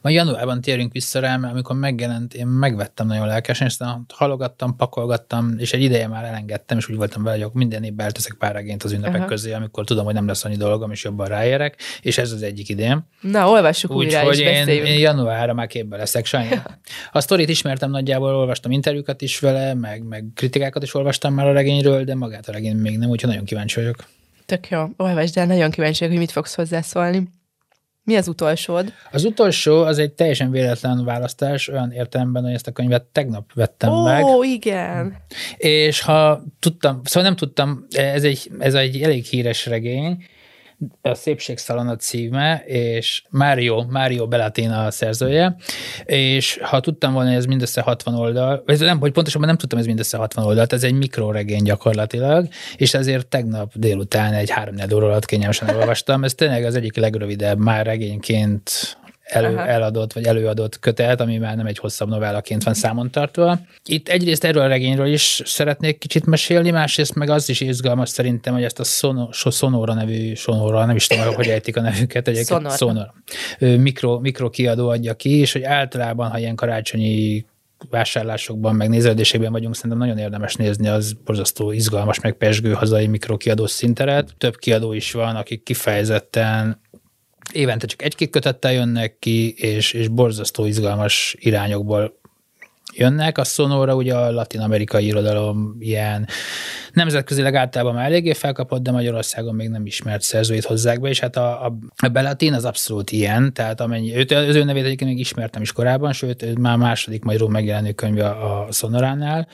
Ma januárban térünk vissza rá, mert amikor megjelent, én megvettem nagyon lelkesen, és aztán halogattam, pakolgattam, és egy ideje már elengedtem, és úgy voltam vele, hogy minden évben elteszek pár regényt az ünnepek Aha. közé, amikor tudom, hogy nem lesz annyi dolgom, és jobban ráérek, és ez az egyik idém. Na, olvassuk úgy, újra, hogy én, én januárra már képbe leszek, sajnos. A sztorit ismertem nagyjából, olvastam interjúkat is vele, meg, meg kritikákat is olvastam már a regényről, de magát a regény még nem, úgyhogy nagyon kíváncsi vagyok. Tök jó, olvasd el, nagyon kíváncsi vagyok, hogy mit fogsz hozzászólni. Mi az utolsód? Az utolsó az egy teljesen véletlen választás, olyan értelemben, hogy ezt a könyvet tegnap vettem Ó, meg. Ó, igen. És ha tudtam, szóval nem tudtam, ez egy, ez egy elég híres regény, a Szépségszalon a címe, és Mário, Mário Bellatina a szerzője, és ha tudtam volna, hogy ez mindössze 60 oldal, vagy nem, hogy pontosabban nem tudtam, ez mindössze 60 oldal, ez egy mikroregény gyakorlatilag, és ezért tegnap délután egy 3 óra alatt kényelmesen olvastam. Ez tényleg az egyik legrövidebb már regényként elő, eladott, vagy előadott kötet, ami már nem egy hosszabb novellaként van számon tartva. Itt egyrészt erről a regényről is szeretnék kicsit mesélni, másrészt meg az is izgalmas szerintem, hogy ezt a Sono, Sonora nevű, Sonora, nem is tudom, hogy ejtik a nevüket, egyébként Sonora. Sonora. Mikro, mikro kiadó adja ki, és hogy általában, ha ilyen karácsonyi vásárlásokban, meg nézelődésekben vagyunk, szerintem nagyon érdemes nézni, az borzasztó izgalmas, meg pesgő hazai mikrokiadós szinteret. Több kiadó is van, akik kifejezetten évente csak egy-két kötettel jönnek ki, és, és borzasztó izgalmas irányokból jönnek. A Sonora ugye a latin-amerikai irodalom ilyen nemzetközileg általában már eléggé felkapott, de Magyarországon még nem ismert szerzőit hozzák be, és hát a, a, a Belatin az abszolút ilyen, tehát amennyi, őt, az ő nevét egyébként még ismertem is korábban, sőt, ő már második magyarul megjelenő könyve a Sonoránál,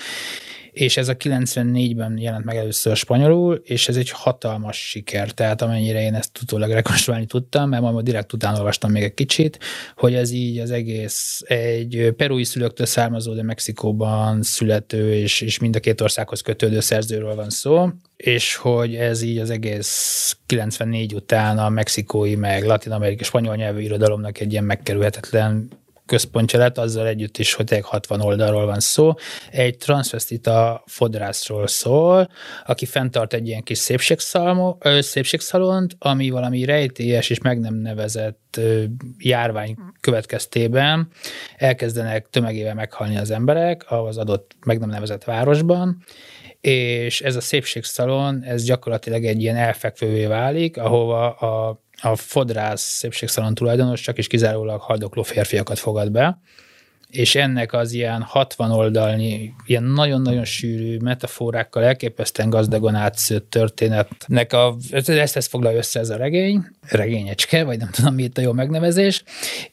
és ez a 94-ben jelent meg először spanyolul, és ez egy hatalmas siker, tehát amennyire én ezt utólag rekonstruálni tudtam, mert majd direkt utána olvastam még egy kicsit, hogy ez így az egész egy perui szülőktől származó, de Mexikóban születő, és, és mind a két országhoz kötődő szerzőről van szó, és hogy ez így az egész 94 után a mexikói, meg latin-amerikai, spanyol nyelvű irodalomnak egy ilyen megkerülhetetlen központja lett, azzal együtt is, hogy 60 oldalról van szó. Egy transvestita fodrászról szól, aki fenntart egy ilyen kis szépségszalont, ami valami rejtélyes és meg nem nevezett járvány következtében elkezdenek tömegével meghalni az emberek az adott meg nem nevezett városban, és ez a szépségszalon, ez gyakorlatilag egy ilyen elfekvővé válik, ahova a a fodrász szépségszalon tulajdonos csak is kizárólag haldokló férfiakat fogad be, és ennek az ilyen 60 oldalnyi, ilyen nagyon-nagyon sűrű metaforákkal elképesztően gazdagon átszőtt történetnek a, ezt, ezt foglalja össze ez a regény, regényecske, vagy nem tudom, mi itt a jó megnevezés,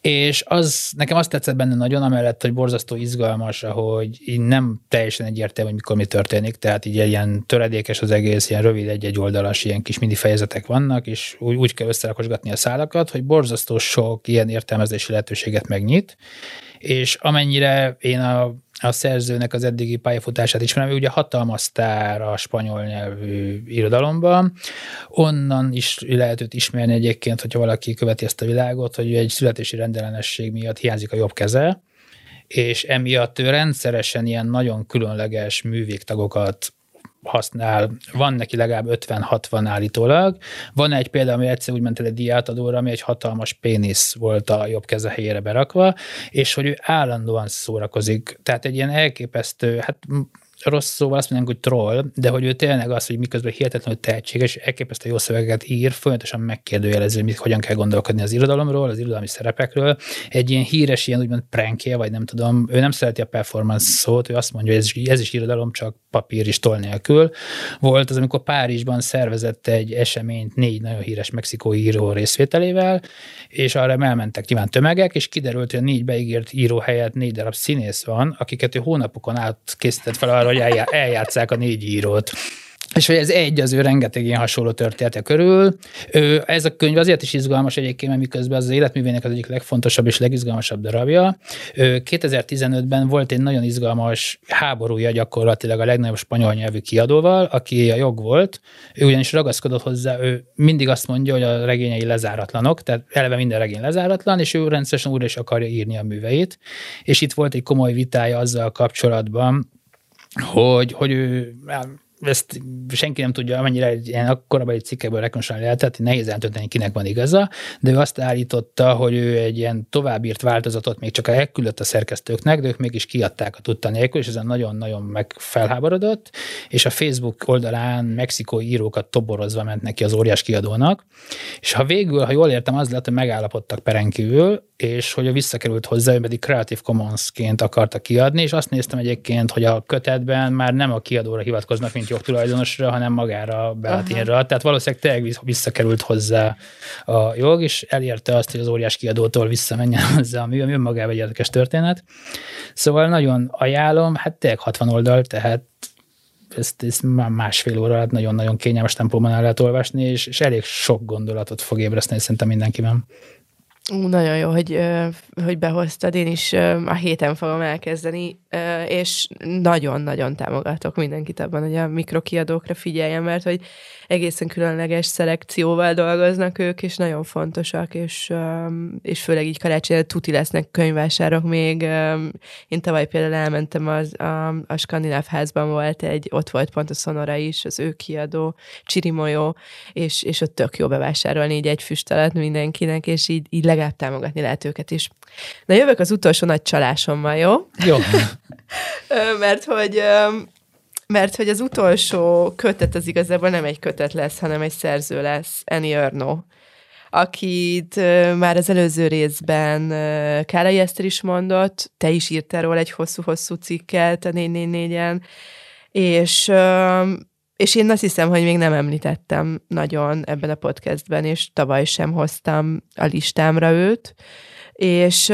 és az, nekem azt tetszett benne nagyon, amellett, hogy borzasztó izgalmas, hogy nem teljesen egyértelmű, hogy mikor mi történik, tehát így ilyen töredékes az egész, ilyen rövid egy-egy oldalas, ilyen kis mini fejezetek vannak, és úgy, úgy kell összerakosgatni a szálakat, hogy borzasztó sok ilyen értelmezési lehetőséget megnyit, és amennyire én a, a szerzőnek az eddigi pályafutását ismerem, ő ugye hatalmas a spanyol nyelvű irodalomban, onnan is lehet őt ismerni egyébként, hogyha valaki követi ezt a világot, hogy egy születési rendellenesség miatt hiányzik a jobb keze, és emiatt ő rendszeresen ilyen nagyon különleges művégtagokat használ, van neki legalább 50-60 állítólag. Van egy példa, ami egyszer úgy ment el egy diátadóra, ami egy hatalmas pénisz volt a jobb keze helyére berakva, és hogy ő állandóan szórakozik. Tehát egy ilyen elképesztő, hát rossz szóval azt mondanánk, hogy troll, de hogy ő tényleg az, hogy miközben hihetetlenül tehetséges, elképesztő jó szövegeket ír, folyamatosan megkérdőjelező, hogy hogyan kell gondolkodni az irodalomról, az irodalmi szerepekről. Egy ilyen híres, ilyen úgymond prankje, vagy nem tudom, ő nem szereti a performance szót, ő azt mondja, hogy ez is, ez is irodalom, csak papír is toll nélkül. Volt az, amikor Párizsban szervezett egy eseményt négy nagyon híres mexikói író részvételével, és arra elmentek nyilván tömegek, és kiderült, hogy a négy beígért író helyett négy darab színész van, akiket ő hónapokon át készített fel arra, hogy eljátszák a négy írót. És hogy ez egy az ő rengeteg ilyen hasonló története körül. Ez a könyv azért is izgalmas egyébként, mert miközben az, az életművének az egyik legfontosabb és legizgalmasabb darabja. 2015-ben volt egy nagyon izgalmas háborúja gyakorlatilag a legnagyobb spanyol nyelvű kiadóval, aki a jog volt. Ő ugyanis ragaszkodott hozzá, ő mindig azt mondja, hogy a regényei lezáratlanok, tehát eleve minden regény lezáratlan, és ő rendszeresen újra is akarja írni a műveit. És itt volt egy komoly vitája azzal kapcsolatban, hogy, hogy ő ezt senki nem tudja, amennyire egy ilyen egy cikkekből rekonstruálni lehetett, nehéz eltölteni, kinek van igaza, de ő azt állította, hogy ő egy ilyen továbbírt változatot még csak elküldött a szerkesztőknek, de ők mégis kiadták a tudta nélkül, és ezen nagyon-nagyon megfelháborodott, és a Facebook oldalán mexikói írókat toborozva ment neki az óriás kiadónak, és ha végül, ha jól értem, az lett, hogy megállapodtak perenkívül, és hogy visszakerült hozzá, ő pedig Creative Commons-ként akarta kiadni, és azt néztem egyébként, hogy a kötetben már nem a kiadóra hivatkoznak, mint jogtulajdonosra, hanem magára a Beatinra. Tehát valószínűleg tényleg visszakerült hozzá a jog, és elérte azt, hogy az óriás kiadótól visszamenjen hozzá a mű, ami önmagában egy érdekes történet. Szóval nagyon ajánlom, hát tényleg 60 oldal, tehát ezt, ezt már másfél óra alatt nagyon-nagyon kényelmes tempóban el lehet olvasni, és, és elég sok gondolatot fog ébreszteni szerintem mindenkiben. Ú, nagyon jó, hogy, hogy behoztad. Én is a héten fogom elkezdeni, és nagyon-nagyon támogatok mindenkit abban, hogy a mikrokiadókra figyeljen, mert hogy egészen különleges szelekcióval dolgoznak ők, és nagyon fontosak, és, és főleg így karácsonyra tuti lesznek könyvásárok még. Én tavaly például elmentem az, a, a Skandináv házban volt egy, ott volt pont a Sonora is, az ő kiadó, Csirimolyó, és, és ott tök jó bevásárolni így egy füst alatt mindenkinek, és így, így legalább támogatni lehet őket is. Na jövök az utolsó nagy csalásommal, jó? Jó. mert hogy mert hogy az utolsó kötet az igazából nem egy kötet lesz, hanem egy szerző lesz, Annie Erno, akit már az előző részben Kálai Eszter is mondott, te is írtál róla egy hosszú-hosszú cikket a 444-en, és és én azt hiszem, hogy még nem említettem nagyon ebben a podcastben, és tavaly sem hoztam a listámra őt, és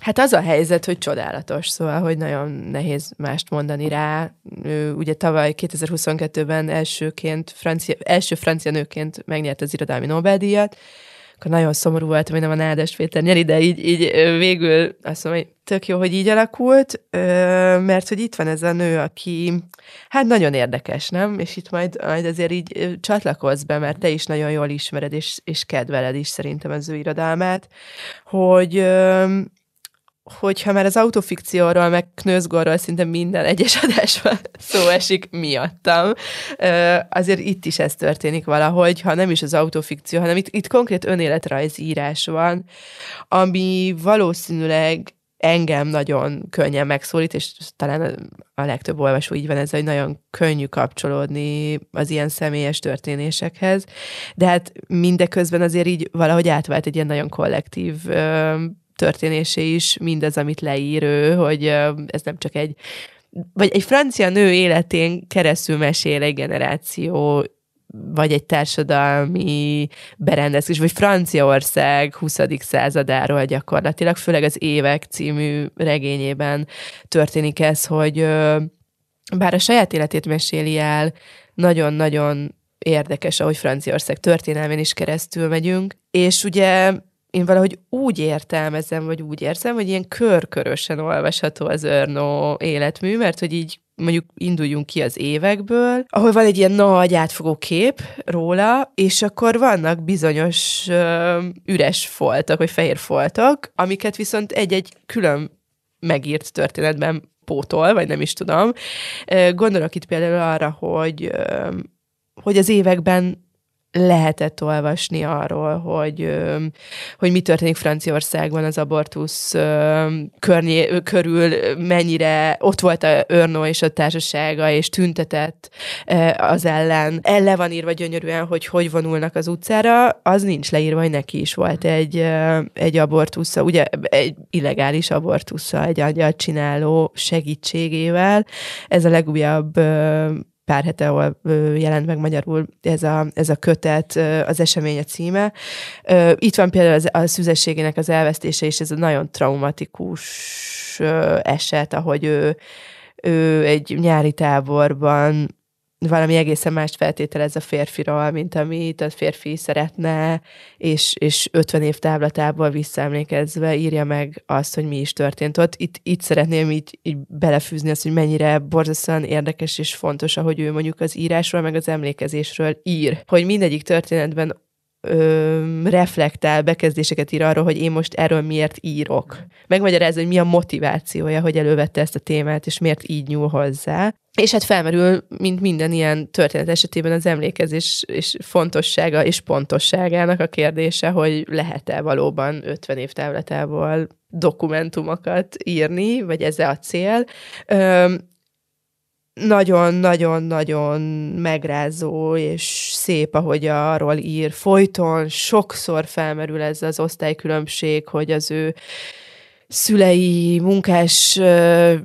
Hát az a helyzet, hogy csodálatos, szóval, hogy nagyon nehéz mást mondani rá. Ő ugye tavaly 2022-ben elsőként, francia, első francia nőként megnyert az irodalmi Nobel-díjat, akkor nagyon szomorú voltam, hogy nem a Nádas Péter nyeri, de így, így végül azt mondom, hogy tök jó, hogy így alakult, mert hogy itt van ez a nő, aki hát nagyon érdekes, nem? És itt majd, majd azért így csatlakozz be, mert te is nagyon jól ismered, és, és kedveled is szerintem az ő irodalmát, hogy hogyha már az autofikcióról, meg Knőzgorról szinte minden egyes adásban szó esik miattam, azért itt is ez történik valahogy, ha nem is az autofikció, hanem itt, itt konkrét önéletrajz írás van, ami valószínűleg engem nagyon könnyen megszólít, és talán a legtöbb olvasó így van ez, hogy nagyon könnyű kapcsolódni az ilyen személyes történésekhez, de hát mindeközben azért így valahogy átvált egy ilyen nagyon kollektív történésé is mindez, amit leír ő, hogy ez nem csak egy vagy egy francia nő életén keresztül mesél egy generáció vagy egy társadalmi berendezés, vagy Franciaország 20. századáról gyakorlatilag, főleg az Évek című regényében történik ez, hogy bár a saját életét meséli el, nagyon-nagyon érdekes, ahogy Franciaország történelmén is keresztül megyünk, és ugye én valahogy úgy értelmezem, vagy úgy érzem, hogy ilyen körkörösen olvasható az Örnó életmű, mert hogy így mondjuk induljunk ki az évekből, ahol van egy ilyen nagy átfogó kép róla, és akkor vannak bizonyos ö, üres foltok, vagy fehér foltok, amiket viszont egy-egy külön megírt történetben pótol, vagy nem is tudom. Gondolok itt például arra, hogy, hogy az években lehetett olvasni arról, hogy, hogy mi történik Franciaországban az abortusz környé, körül, mennyire ott volt a Örnó és a társasága, és tüntetett az ellen. Elle van írva gyönyörűen, hogy hogy vonulnak az utcára, az nincs leírva, hogy neki is volt egy, egy abortusza, ugye egy illegális abortusza, egy angyal csináló segítségével. Ez a legújabb pár hete, jelent meg magyarul ez a, ez a kötet, az esemény a címe. Itt van például az, a szüzességének az elvesztése, és ez a nagyon traumatikus eset, ahogy ő, ő egy nyári táborban valami egészen mást feltételez a férfiról, mint amit a férfi szeretne, és, és 50 év távlatából visszaemlékezve írja meg azt, hogy mi is történt ott. Itt, itt szeretném így, így belefűzni azt, hogy mennyire borzasztóan érdekes és fontos, ahogy ő mondjuk az írásról, meg az emlékezésről ír. Hogy mindegyik történetben ö, reflektál, bekezdéseket ír arról, hogy én most erről miért írok. Megmagyarázza, hogy mi a motivációja, hogy elővette ezt a témát, és miért így nyúl hozzá. És hát felmerül, mint minden ilyen történet esetében az emlékezés és fontossága és pontosságának a kérdése, hogy lehet-e valóban 50 év távlatából dokumentumokat írni, vagy ez a cél nagyon-nagyon-nagyon megrázó és szép, ahogy arról ír. Folyton sokszor felmerül ez az osztálykülönbség, hogy az ő szülei munkás,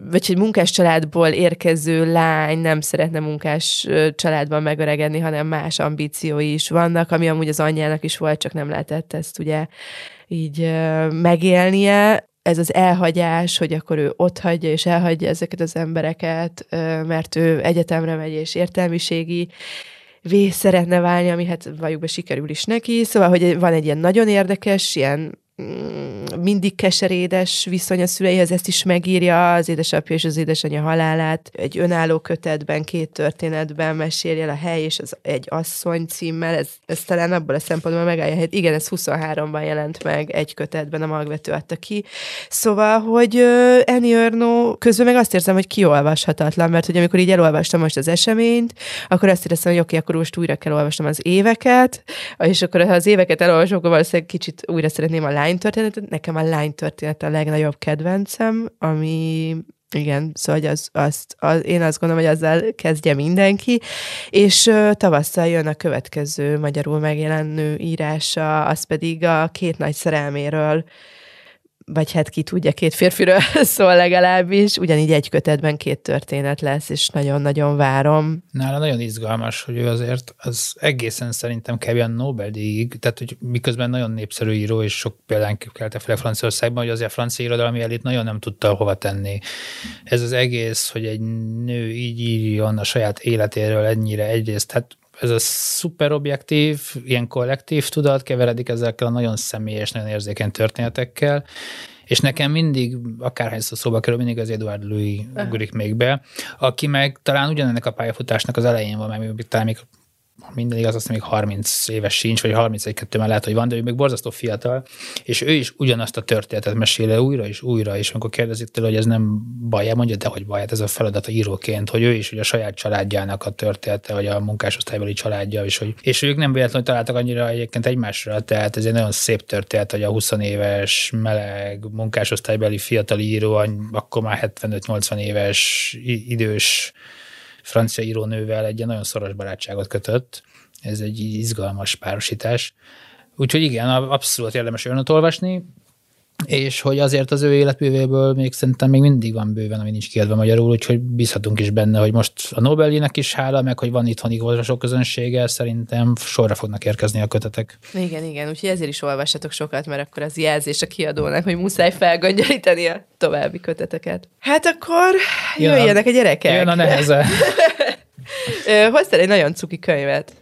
vagy egy munkás családból érkező lány nem szeretne munkás családban megöregedni, hanem más ambíciói is vannak, ami amúgy az anyjának is volt, csak nem lehetett ezt ugye így megélnie ez az elhagyás, hogy akkor ő ott hagyja és elhagyja ezeket az embereket, mert ő egyetemre megy és értelmiségi vész szeretne válni, ami hát valljuk be sikerül is neki. Szóval, hogy van egy ilyen nagyon érdekes, ilyen mindig keserédes viszony a szüleihez, ezt is megírja az édesapja és az édesanyja halálát. Egy önálló kötetben, két történetben meséli el a hely és az egy asszony címmel. Ez, ez talán abból a szempontból megállja, hogy igen, ez 23-ban jelent meg egy kötetben, a magvető adta ki. Szóval, hogy Eni Örnó közben meg azt érzem, hogy kiolvashatatlan, mert hogy amikor így elolvastam most az eseményt, akkor azt éreztem, hogy oké, okay, akkor most újra kell olvasnom az éveket, és akkor ha az éveket elolvasom, akkor valószínűleg kicsit újra szeretném a lány történetet. Nekem a lány történet a legnagyobb kedvencem, ami igen, szóval az, azt, az, én azt gondolom, hogy azzal kezdje mindenki, és uh, tavasszal jön a következő magyarul megjelenő írása, az pedig a két nagy szerelméről vagy hát ki tudja, két férfiről szól legalábbis, ugyanígy egy kötetben két történet lesz, és nagyon-nagyon várom. Nála nagyon izgalmas, hogy ő azért az egészen szerintem a Nobel-díjig, tehát hogy miközben nagyon népszerű író, és sok példán kelte fel Franciaországban, hogy azért a francia irodalmi elit nagyon nem tudta hova tenni. Ez az egész, hogy egy nő így írjon a saját életéről ennyire egyrészt, hát ez a szuper objektív, ilyen kollektív tudat keveredik ezekkel a nagyon személyes, nagyon érzékeny történetekkel, és nekem mindig, akárhányszor szóba kerül, mindig az Eduard Louis ugrik még be, aki meg talán ugyanennek a pályafutásnak az elején van, mert talán még minden igaz, azt még 30 éves sincs, vagy 31-2 mellett, hogy van, de ő még borzasztó fiatal, és ő is ugyanazt a történetet mesél újra és újra, és amikor kérdezik tőle, hogy ez nem baj, mondja, de hogy baj, hát ez a feladat a íróként, hogy ő is hogy a saját családjának a története, vagy a munkásosztálybeli családja, és, hogy, és ők nem véletlenül találtak annyira egyébként egymásra, tehát ez egy nagyon szép történet, hogy a 20 éves, meleg, munkásosztálybeli fiatal író, akkor már 75-80 éves, idős francia írónővel egy nagyon szoros barátságot kötött. Ez egy izgalmas párosítás. Úgyhogy igen, abszolút érdemes önöt olvasni és hogy azért az ő életművéből még szerintem még mindig van bőven, ami nincs kiadva magyarul, úgyhogy bízhatunk is benne, hogy most a Nobelinek is hála, meg hogy van itthoni olvasók közönsége, szerintem sorra fognak érkezni a kötetek. Igen, igen, úgyhogy ezért is olvassatok sokat, mert akkor az jelzés a kiadónak, hogy muszáj felgöngyölíteni a további köteteket. Hát akkor jöjjenek a, a gyerekek. Jön a neheze. Hoztál egy nagyon cuki könyvet.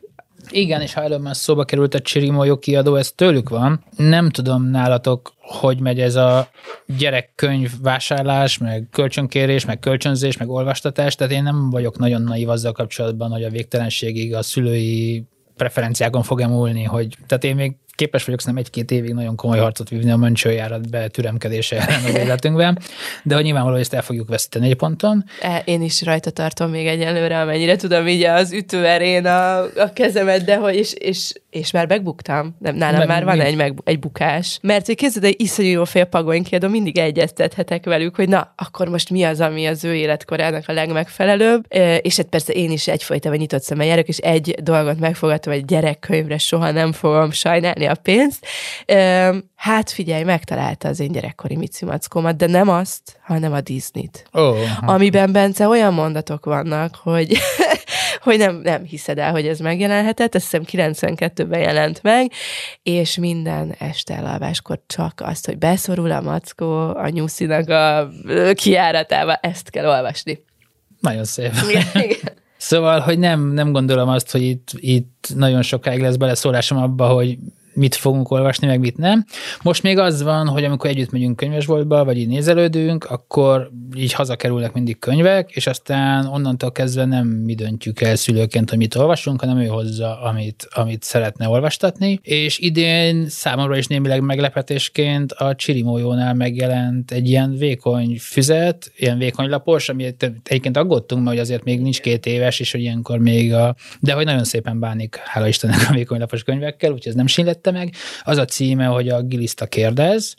Igen, és ha előbb már szóba került a Csirimolyó kiadó, ez tőlük van. Nem tudom nálatok, hogy megy ez a gyerekkönyv vásárlás, meg kölcsönkérés, meg kölcsönzés, meg olvastatás, tehát én nem vagyok nagyon naív azzal kapcsolatban, hogy a végtelenségig a szülői preferenciákon fog-e múlni, hogy tehát én még képes vagyok szerintem egy-két évig nagyon komoly harcot vívni a mancsőjárat be türemkedése ellen az életünkben, de hogy nyilvánvalóan ezt el fogjuk veszíteni egy ponton. E, én is rajta tartom még egyelőre, amennyire tudom így az ütőerén a, a kezemet, de hogy, és, és, és már megbuktam. Nem, nálam Me, már van egy, meg, egy bukás. Mert hogy kézzed, egy iszonyú jó fél pagonykiadó, mindig egyeztethetek velük, hogy na, akkor most mi az, ami az ő életkorának a legmegfelelőbb. E, és hát persze én is egyfolytában nyitott szemmel járok, és egy dolgot megfogadtam, hogy gyerekkönyvre soha nem fogom sajnálni a pénzt. Hát figyelj, megtalálta az én gyerekkori Mici Mackómat, de nem azt, hanem a Disney-t. Oh, amiben Bence olyan mondatok vannak, hogy hogy nem, nem hiszed el, hogy ez megjelenhetett, azt hiszem 92-ben jelent meg, és minden este elalváskor csak azt, hogy beszorul a mackó a nyuszinak a kiáratába, ezt kell olvasni. Nagyon szép. Igen, igen. Szóval, hogy nem, nem gondolom azt, hogy itt, itt nagyon sokáig lesz beleszólásom abba, hogy mit fogunk olvasni, meg mit nem. Most még az van, hogy amikor együtt megyünk könyvesboltba, vagy így nézelődünk, akkor így hazakerülnek mindig könyvek, és aztán onnantól kezdve nem mi döntjük el szülőként, hogy mit olvasunk, hanem ő hozza, amit, amit szeretne olvastatni. És idén számomra is némileg meglepetésként a Csirimójónál megjelent egy ilyen vékony füzet, ilyen vékony lapos, ami egyébként aggódtunk, mert azért még nincs két éves, és hogy ilyenkor még a... De hogy nagyon szépen bánik, hála Istennek a vékony lapos könyvekkel, úgyhogy ez nem sínlett meg. Az a címe, hogy a Giliszta kérdez,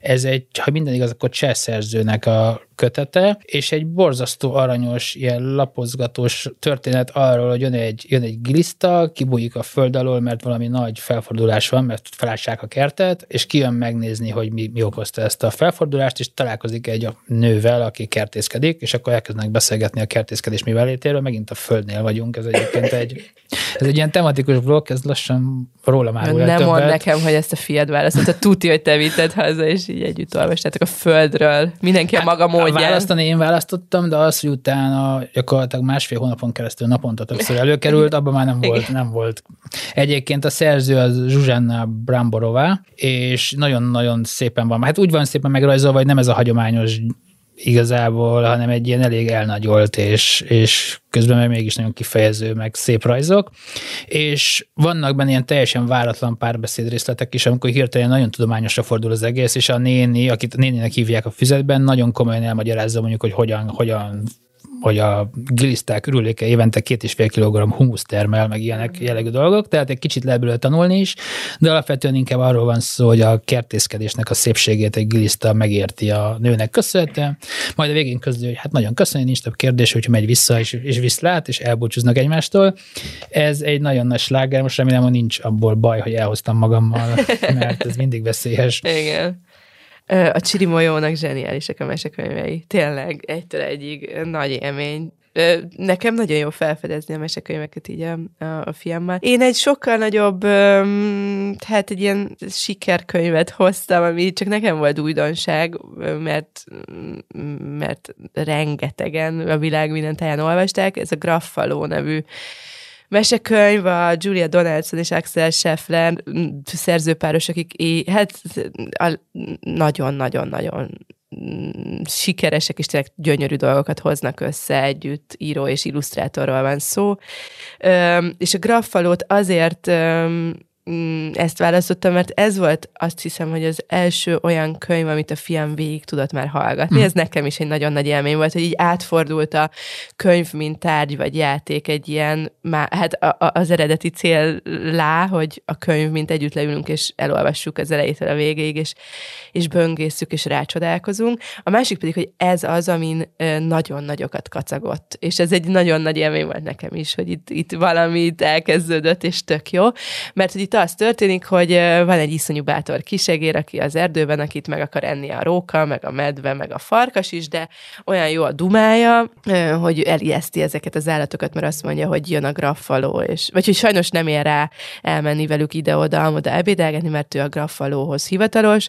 ez egy, ha minden igaz, akkor cseh szerzőnek a kötete, és egy borzasztó aranyos, ilyen lapozgatós történet arról, hogy jön egy, jön egy gliszta, kibújik a föld alól, mert valami nagy felfordulás van, mert felássák a kertet, és kijön megnézni, hogy mi, mi okozta ezt a felfordulást, és találkozik egy nővel, aki kertészkedik, és akkor elkezdenek beszélgetni a kertészkedés művelétéről, megint a földnél vagyunk, ez egyébként egy, ez egy ilyen tematikus blokk, ez lassan róla már Nem mond nekem, hogy ezt a fiad választott, tuti, hogy te vitted haza, és így együtt olvastátok a földről. Mindenki hát, a maga módján. Választani én választottam, de az, hogy utána gyakorlatilag másfél hónapon keresztül naponta többször előkerült, abban már nem volt, nem volt. Egyébként a szerző az Zsuzsanna Bramborová, és nagyon-nagyon szépen van. Hát úgy van szépen megrajzolva, hogy nem ez a hagyományos igazából, hanem egy ilyen elég elnagyolt, és, és közben meg mégis nagyon kifejező, meg szép rajzok. És vannak benne ilyen teljesen váratlan párbeszéd részletek is, amikor hirtelen nagyon tudományosra fordul az egész, és a néni, akit a néninek hívják a füzetben, nagyon komolyan elmagyarázza mondjuk, hogy hogyan, hogyan hogy a giliszták ürüléke évente két és fél kilogramm humusz termel, meg ilyenek jellegű dolgok, tehát egy kicsit lehet belőle tanulni is, de alapvetően inkább arról van szó, hogy a kertészkedésnek a szépségét egy giliszta megérti a nőnek köszönhetően, majd a végén közül, hogy hát nagyon köszönjük, nincs több kérdés, hogyha megy vissza és, és viszlát, és elbúcsúznak egymástól. Ez egy nagyon nagy sláger, most remélem, hogy nincs abból baj, hogy elhoztam magammal, mert ez mindig veszélyes. Igen. A Csirimolyónak zseniálisak a mesekönyvei. Tényleg, egytől egyig nagy élmény. Nekem nagyon jó felfedezni a mesekönyveket így a, a, fiammal. Én egy sokkal nagyobb, hát egy ilyen sikerkönyvet hoztam, ami csak nekem volt újdonság, mert, mert rengetegen a világ minden táján olvasták. Ez a Graffaló nevű mesekönyv, a Julia Donaldson és Axel Scheffler szerzőpáros, akik é, hát nagyon-nagyon-nagyon sikeresek, és tényleg gyönyörű dolgokat hoznak össze együtt, író és illusztrátorról van szó. És a Graffalót azért Mm, ezt választottam, mert ez volt azt hiszem, hogy az első olyan könyv, amit a fiam végig tudott már hallgatni. Mm. Ez nekem is egy nagyon nagy élmény volt, hogy így átfordult a könyv, mint tárgy vagy játék egy ilyen, má, hát a, a, az eredeti cél lá, hogy a könyv, mint együtt leülünk és elolvassuk az elejétől a végéig, és, és böngészük és rácsodálkozunk. A másik pedig, hogy ez az, amin nagyon nagyokat kacagott, és ez egy nagyon nagy élmény volt nekem is, hogy itt, itt valamit elkezdődött, és tök jó, mert hogy itt az történik, hogy van egy iszonyú bátor kisegér, aki az erdőben, akit meg akar enni a róka, meg a medve, meg a farkas is, de olyan jó a dumája, hogy elijeszti ezeket az állatokat, mert azt mondja, hogy jön a graffaló, és, vagy hogy sajnos nem ér rá elmenni velük ide-oda, oda ebédelgetni, mert ő a graffalóhoz hivatalos,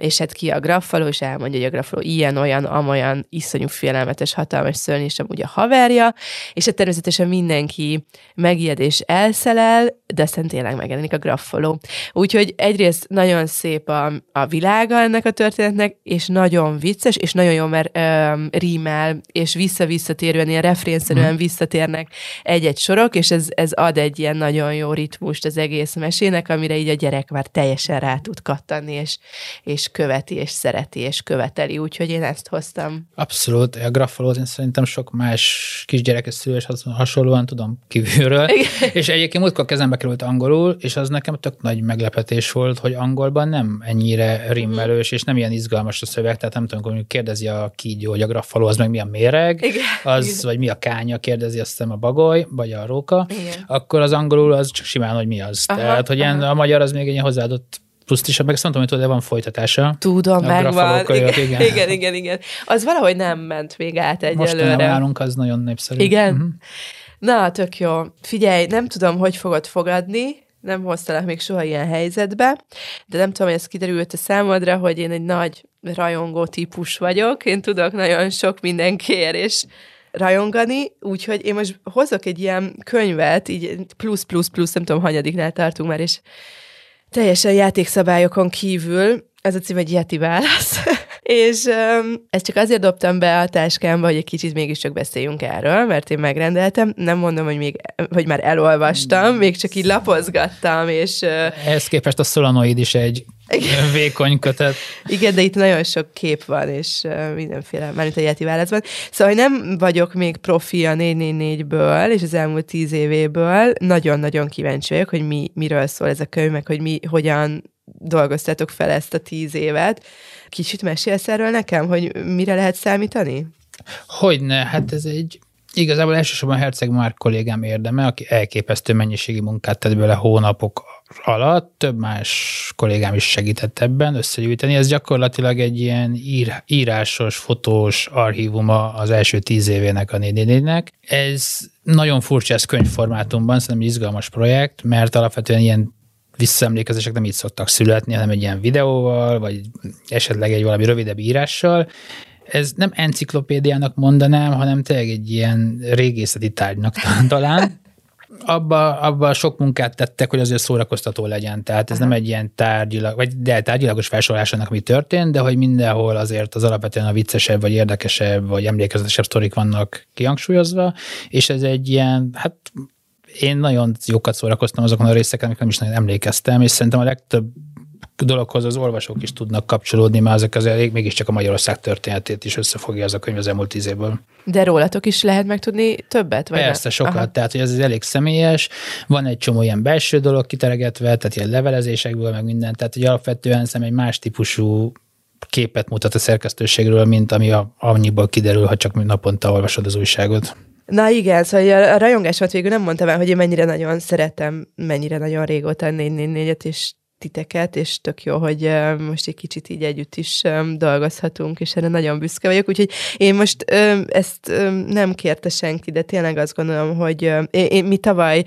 és hát ki a graffaló, és elmondja, hogy a graffaló ilyen, olyan, amolyan, iszonyú félelmetes, hatalmas szörny, és amúgy a haverja, és hát természetesen mindenki megijed és elszelel, de aztán tényleg megjelenik a graffaló. Úgyhogy egyrészt nagyon szép a, a világa ennek a történetnek, és nagyon vicces, és nagyon jó, mert um, rímel, és vissza-visszatérően, ilyen refrénszerűen mm. visszatérnek egy-egy sorok, és ez, ez ad egy ilyen nagyon jó ritmust az egész mesének, amire így a gyerek már teljesen rá tud kattanni, és, és követi, és szereti, és követeli, úgyhogy én ezt hoztam. Abszolút, a graffolót én szerintem sok más kisgyerekes szülés hasonlóan tudom kívülről, Igen. és egyébként múltkor kezembe került angolul, és az nekem tök nagy meglepetés volt, hogy angolban nem ennyire rimmelős, és nem ilyen izgalmas a szöveg, tehát nem tudom, hogy kérdezi a kígyó, hogy a graffaló az meg mi a méreg, Igen. az, vagy mi a kánya, kérdezi azt hiszem a bagoly, vagy a róka, Igen. akkor az angolul az csak simán, hogy mi az. Aha, Tehát, hogy aha. a magyar az még egy hozzáadott plusztisabb, meg azt mondtam, hogy tudod, van folytatása. Tudom, megvan. Igen, igen. igen, igen, igen. Az valahogy nem ment még át egyelőre. Most nálunk az nagyon népszerű. Igen? Uh-huh. Na, tök jó. Figyelj, nem tudom, hogy fogod fogadni, nem hoztalak még soha ilyen helyzetbe, de nem tudom, hogy ez kiderült a számodra, hogy én egy nagy rajongó típus vagyok, én tudok nagyon sok mindenkiért, és rajongani, úgyhogy én most hozok egy ilyen könyvet, így plusz, plusz, plusz, nem tudom, hanyadiknál tartunk már, és teljesen játékszabályokon kívül, ez a cím egy Yeti válasz. És um, ezt csak azért dobtam be a táskámba, hogy egy kicsit mégiscsak beszéljünk erről, mert én megrendeltem. Nem mondom, hogy még, hogy már elolvastam, még csak így lapozgattam, és... Uh, Ehhez képest a szolanoid is egy igen. vékony kötet. Igen, de itt nagyon sok kép van, és uh, mindenféle, már a Yeti válaszban. Szóval, hogy nem vagyok még profi a 444-ből, és az elmúlt tíz évéből. Nagyon-nagyon kíváncsi vagyok, hogy mi, miről szól ez a könyv, meg hogy mi, hogyan dolgoztatok fel ezt a tíz évet. Kicsit mesélsz erről nekem, hogy mire lehet számítani? Hogyne, hát ez egy Igazából elsősorban Herceg már kollégám érdeme, aki elképesztő mennyiségi munkát tett bele hónapok alatt, több más kollégám is segített ebben összegyűjteni. Ez gyakorlatilag egy ilyen ír, írásos, fotós archívuma az első tíz évének a 444-nek. Ez nagyon furcsa ez könyvformátumban, szerintem izgalmas projekt, mert alapvetően ilyen visszaemlékezések nem így szoktak születni, hanem egy ilyen videóval, vagy esetleg egy valami rövidebb írással. Ez nem enciklopédiának mondanám, hanem tényleg egy ilyen régészeti tárgynak talán. Abba, abba sok munkát tettek, hogy azért szórakoztató legyen. Tehát ez Aha. nem egy ilyen tárgyilag, vagy de tárgyilagos felsorolás annak, mi történt, de hogy mindenhol azért az alapvetően a viccesebb, vagy érdekesebb, vagy emlékezetesebb sztorik vannak kihangsúlyozva, és ez egy ilyen, hát én nagyon jókat szórakoztam azokon a részeken, amikre nem is nagyon emlékeztem, és szerintem a legtöbb dologhoz az olvasók is tudnak kapcsolódni, mert azok azért mégiscsak a Magyarország történetét is összefogja az a könyv az elmúlt tíz évből. De rólatok is lehet megtudni többet? Vagy Persze, sokat. Aha. Tehát, hogy ez elég személyes. Van egy csomó ilyen belső dolog kiteregetve, tehát ilyen levelezésekből, meg minden. Tehát, hogy alapvetően szem egy más típusú képet mutat a szerkesztőségről, mint ami a, annyiból kiderül, ha csak naponta olvasod az újságot. Na igen, szóval a rajongásomat végül nem mondtam el, hogy én mennyire nagyon szeretem, mennyire nagyon régóta 444-et, és titeket, és tök jó, hogy most egy kicsit így együtt is dolgozhatunk, és erre nagyon büszke vagyok, úgyhogy én most ezt nem kérte senki, de tényleg azt gondolom, hogy én, mi tavaly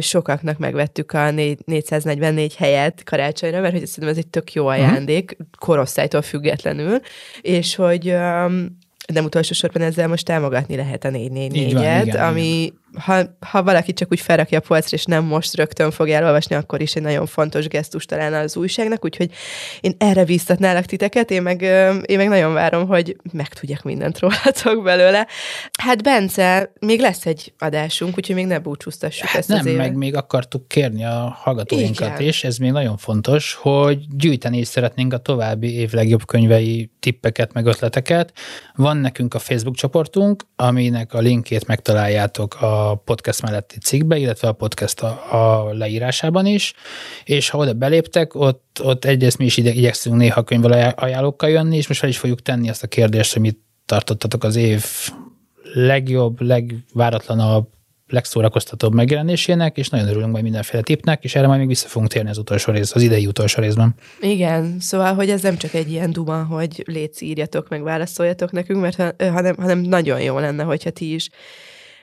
sokaknak megvettük a 444 helyet karácsonyra, mert hogy szerintem ez egy tök jó ajándék, uh-huh. korosztálytól függetlenül, és hogy nem utolsó sorban ezzel most támogatni lehet a 444-et, ami igen ha, ha valaki csak úgy felrakja a polcra, és nem most rögtön fog elolvasni, akkor is egy nagyon fontos gesztus talán az újságnak, úgyhogy én erre bíztatnálak titeket, én meg, én meg nagyon várom, hogy megtudjak mindent rólatok belőle. Hát Bence, még lesz egy adásunk, úgyhogy még ne búcsúztassuk hát ezt nem, az évet. meg még akartuk kérni a hallgatóinkat is, ez még nagyon fontos, hogy gyűjteni is szeretnénk a további év legjobb könyvei tippeket, meg ötleteket. Van nekünk a Facebook csoportunk, aminek a linkét megtaláljátok a podcast melletti cikkbe, illetve a podcast a, a leírásában is, és ha oda beléptek, ott, ott egyrészt mi is ide igyekszünk néha könyvvel ajánlókkal jönni, és most fel is fogjuk tenni azt a kérdést, hogy mit tartottatok az év legjobb, legváratlanabb, legszórakoztatóbb megjelenésének, és nagyon örülünk majd mindenféle tipnek, és erre majd még vissza fogunk térni az utolsó rész, az idei utolsó részben. Igen, szóval, hogy ez nem csak egy ilyen duma, hogy létsz írjatok, meg válaszoljatok nekünk, mert hanem, hanem nagyon jó lenne, hogyha ti is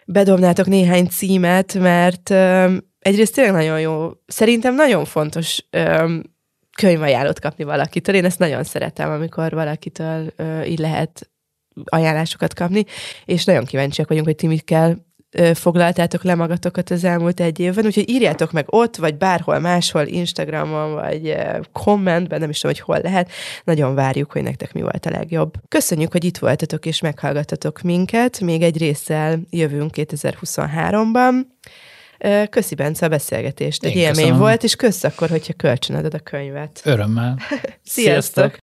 bedobnátok néhány címet, mert um, egyrészt tényleg nagyon jó, szerintem nagyon fontos um, könyvajánlót kapni valakitől. Én ezt nagyon szeretem, amikor valakitől ö, így lehet ajánlásokat kapni, és nagyon kíváncsiak vagyunk, hogy ti mit kell foglaltátok le magatokat az elmúlt egy évben, úgyhogy írjátok meg ott, vagy bárhol máshol, Instagramon, vagy kommentben, nem is tudom, hogy hol lehet. Nagyon várjuk, hogy nektek mi volt a legjobb. Köszönjük, hogy itt voltatok és meghallgattatok minket. Még egy résszel jövünk 2023-ban. Köszi, Bence, a beszélgetést. Egy Én élmény köszönöm. volt, és kösz akkor, hogyha kölcsönadod a könyvet. Örömmel. Sziasztok! Sziasztok.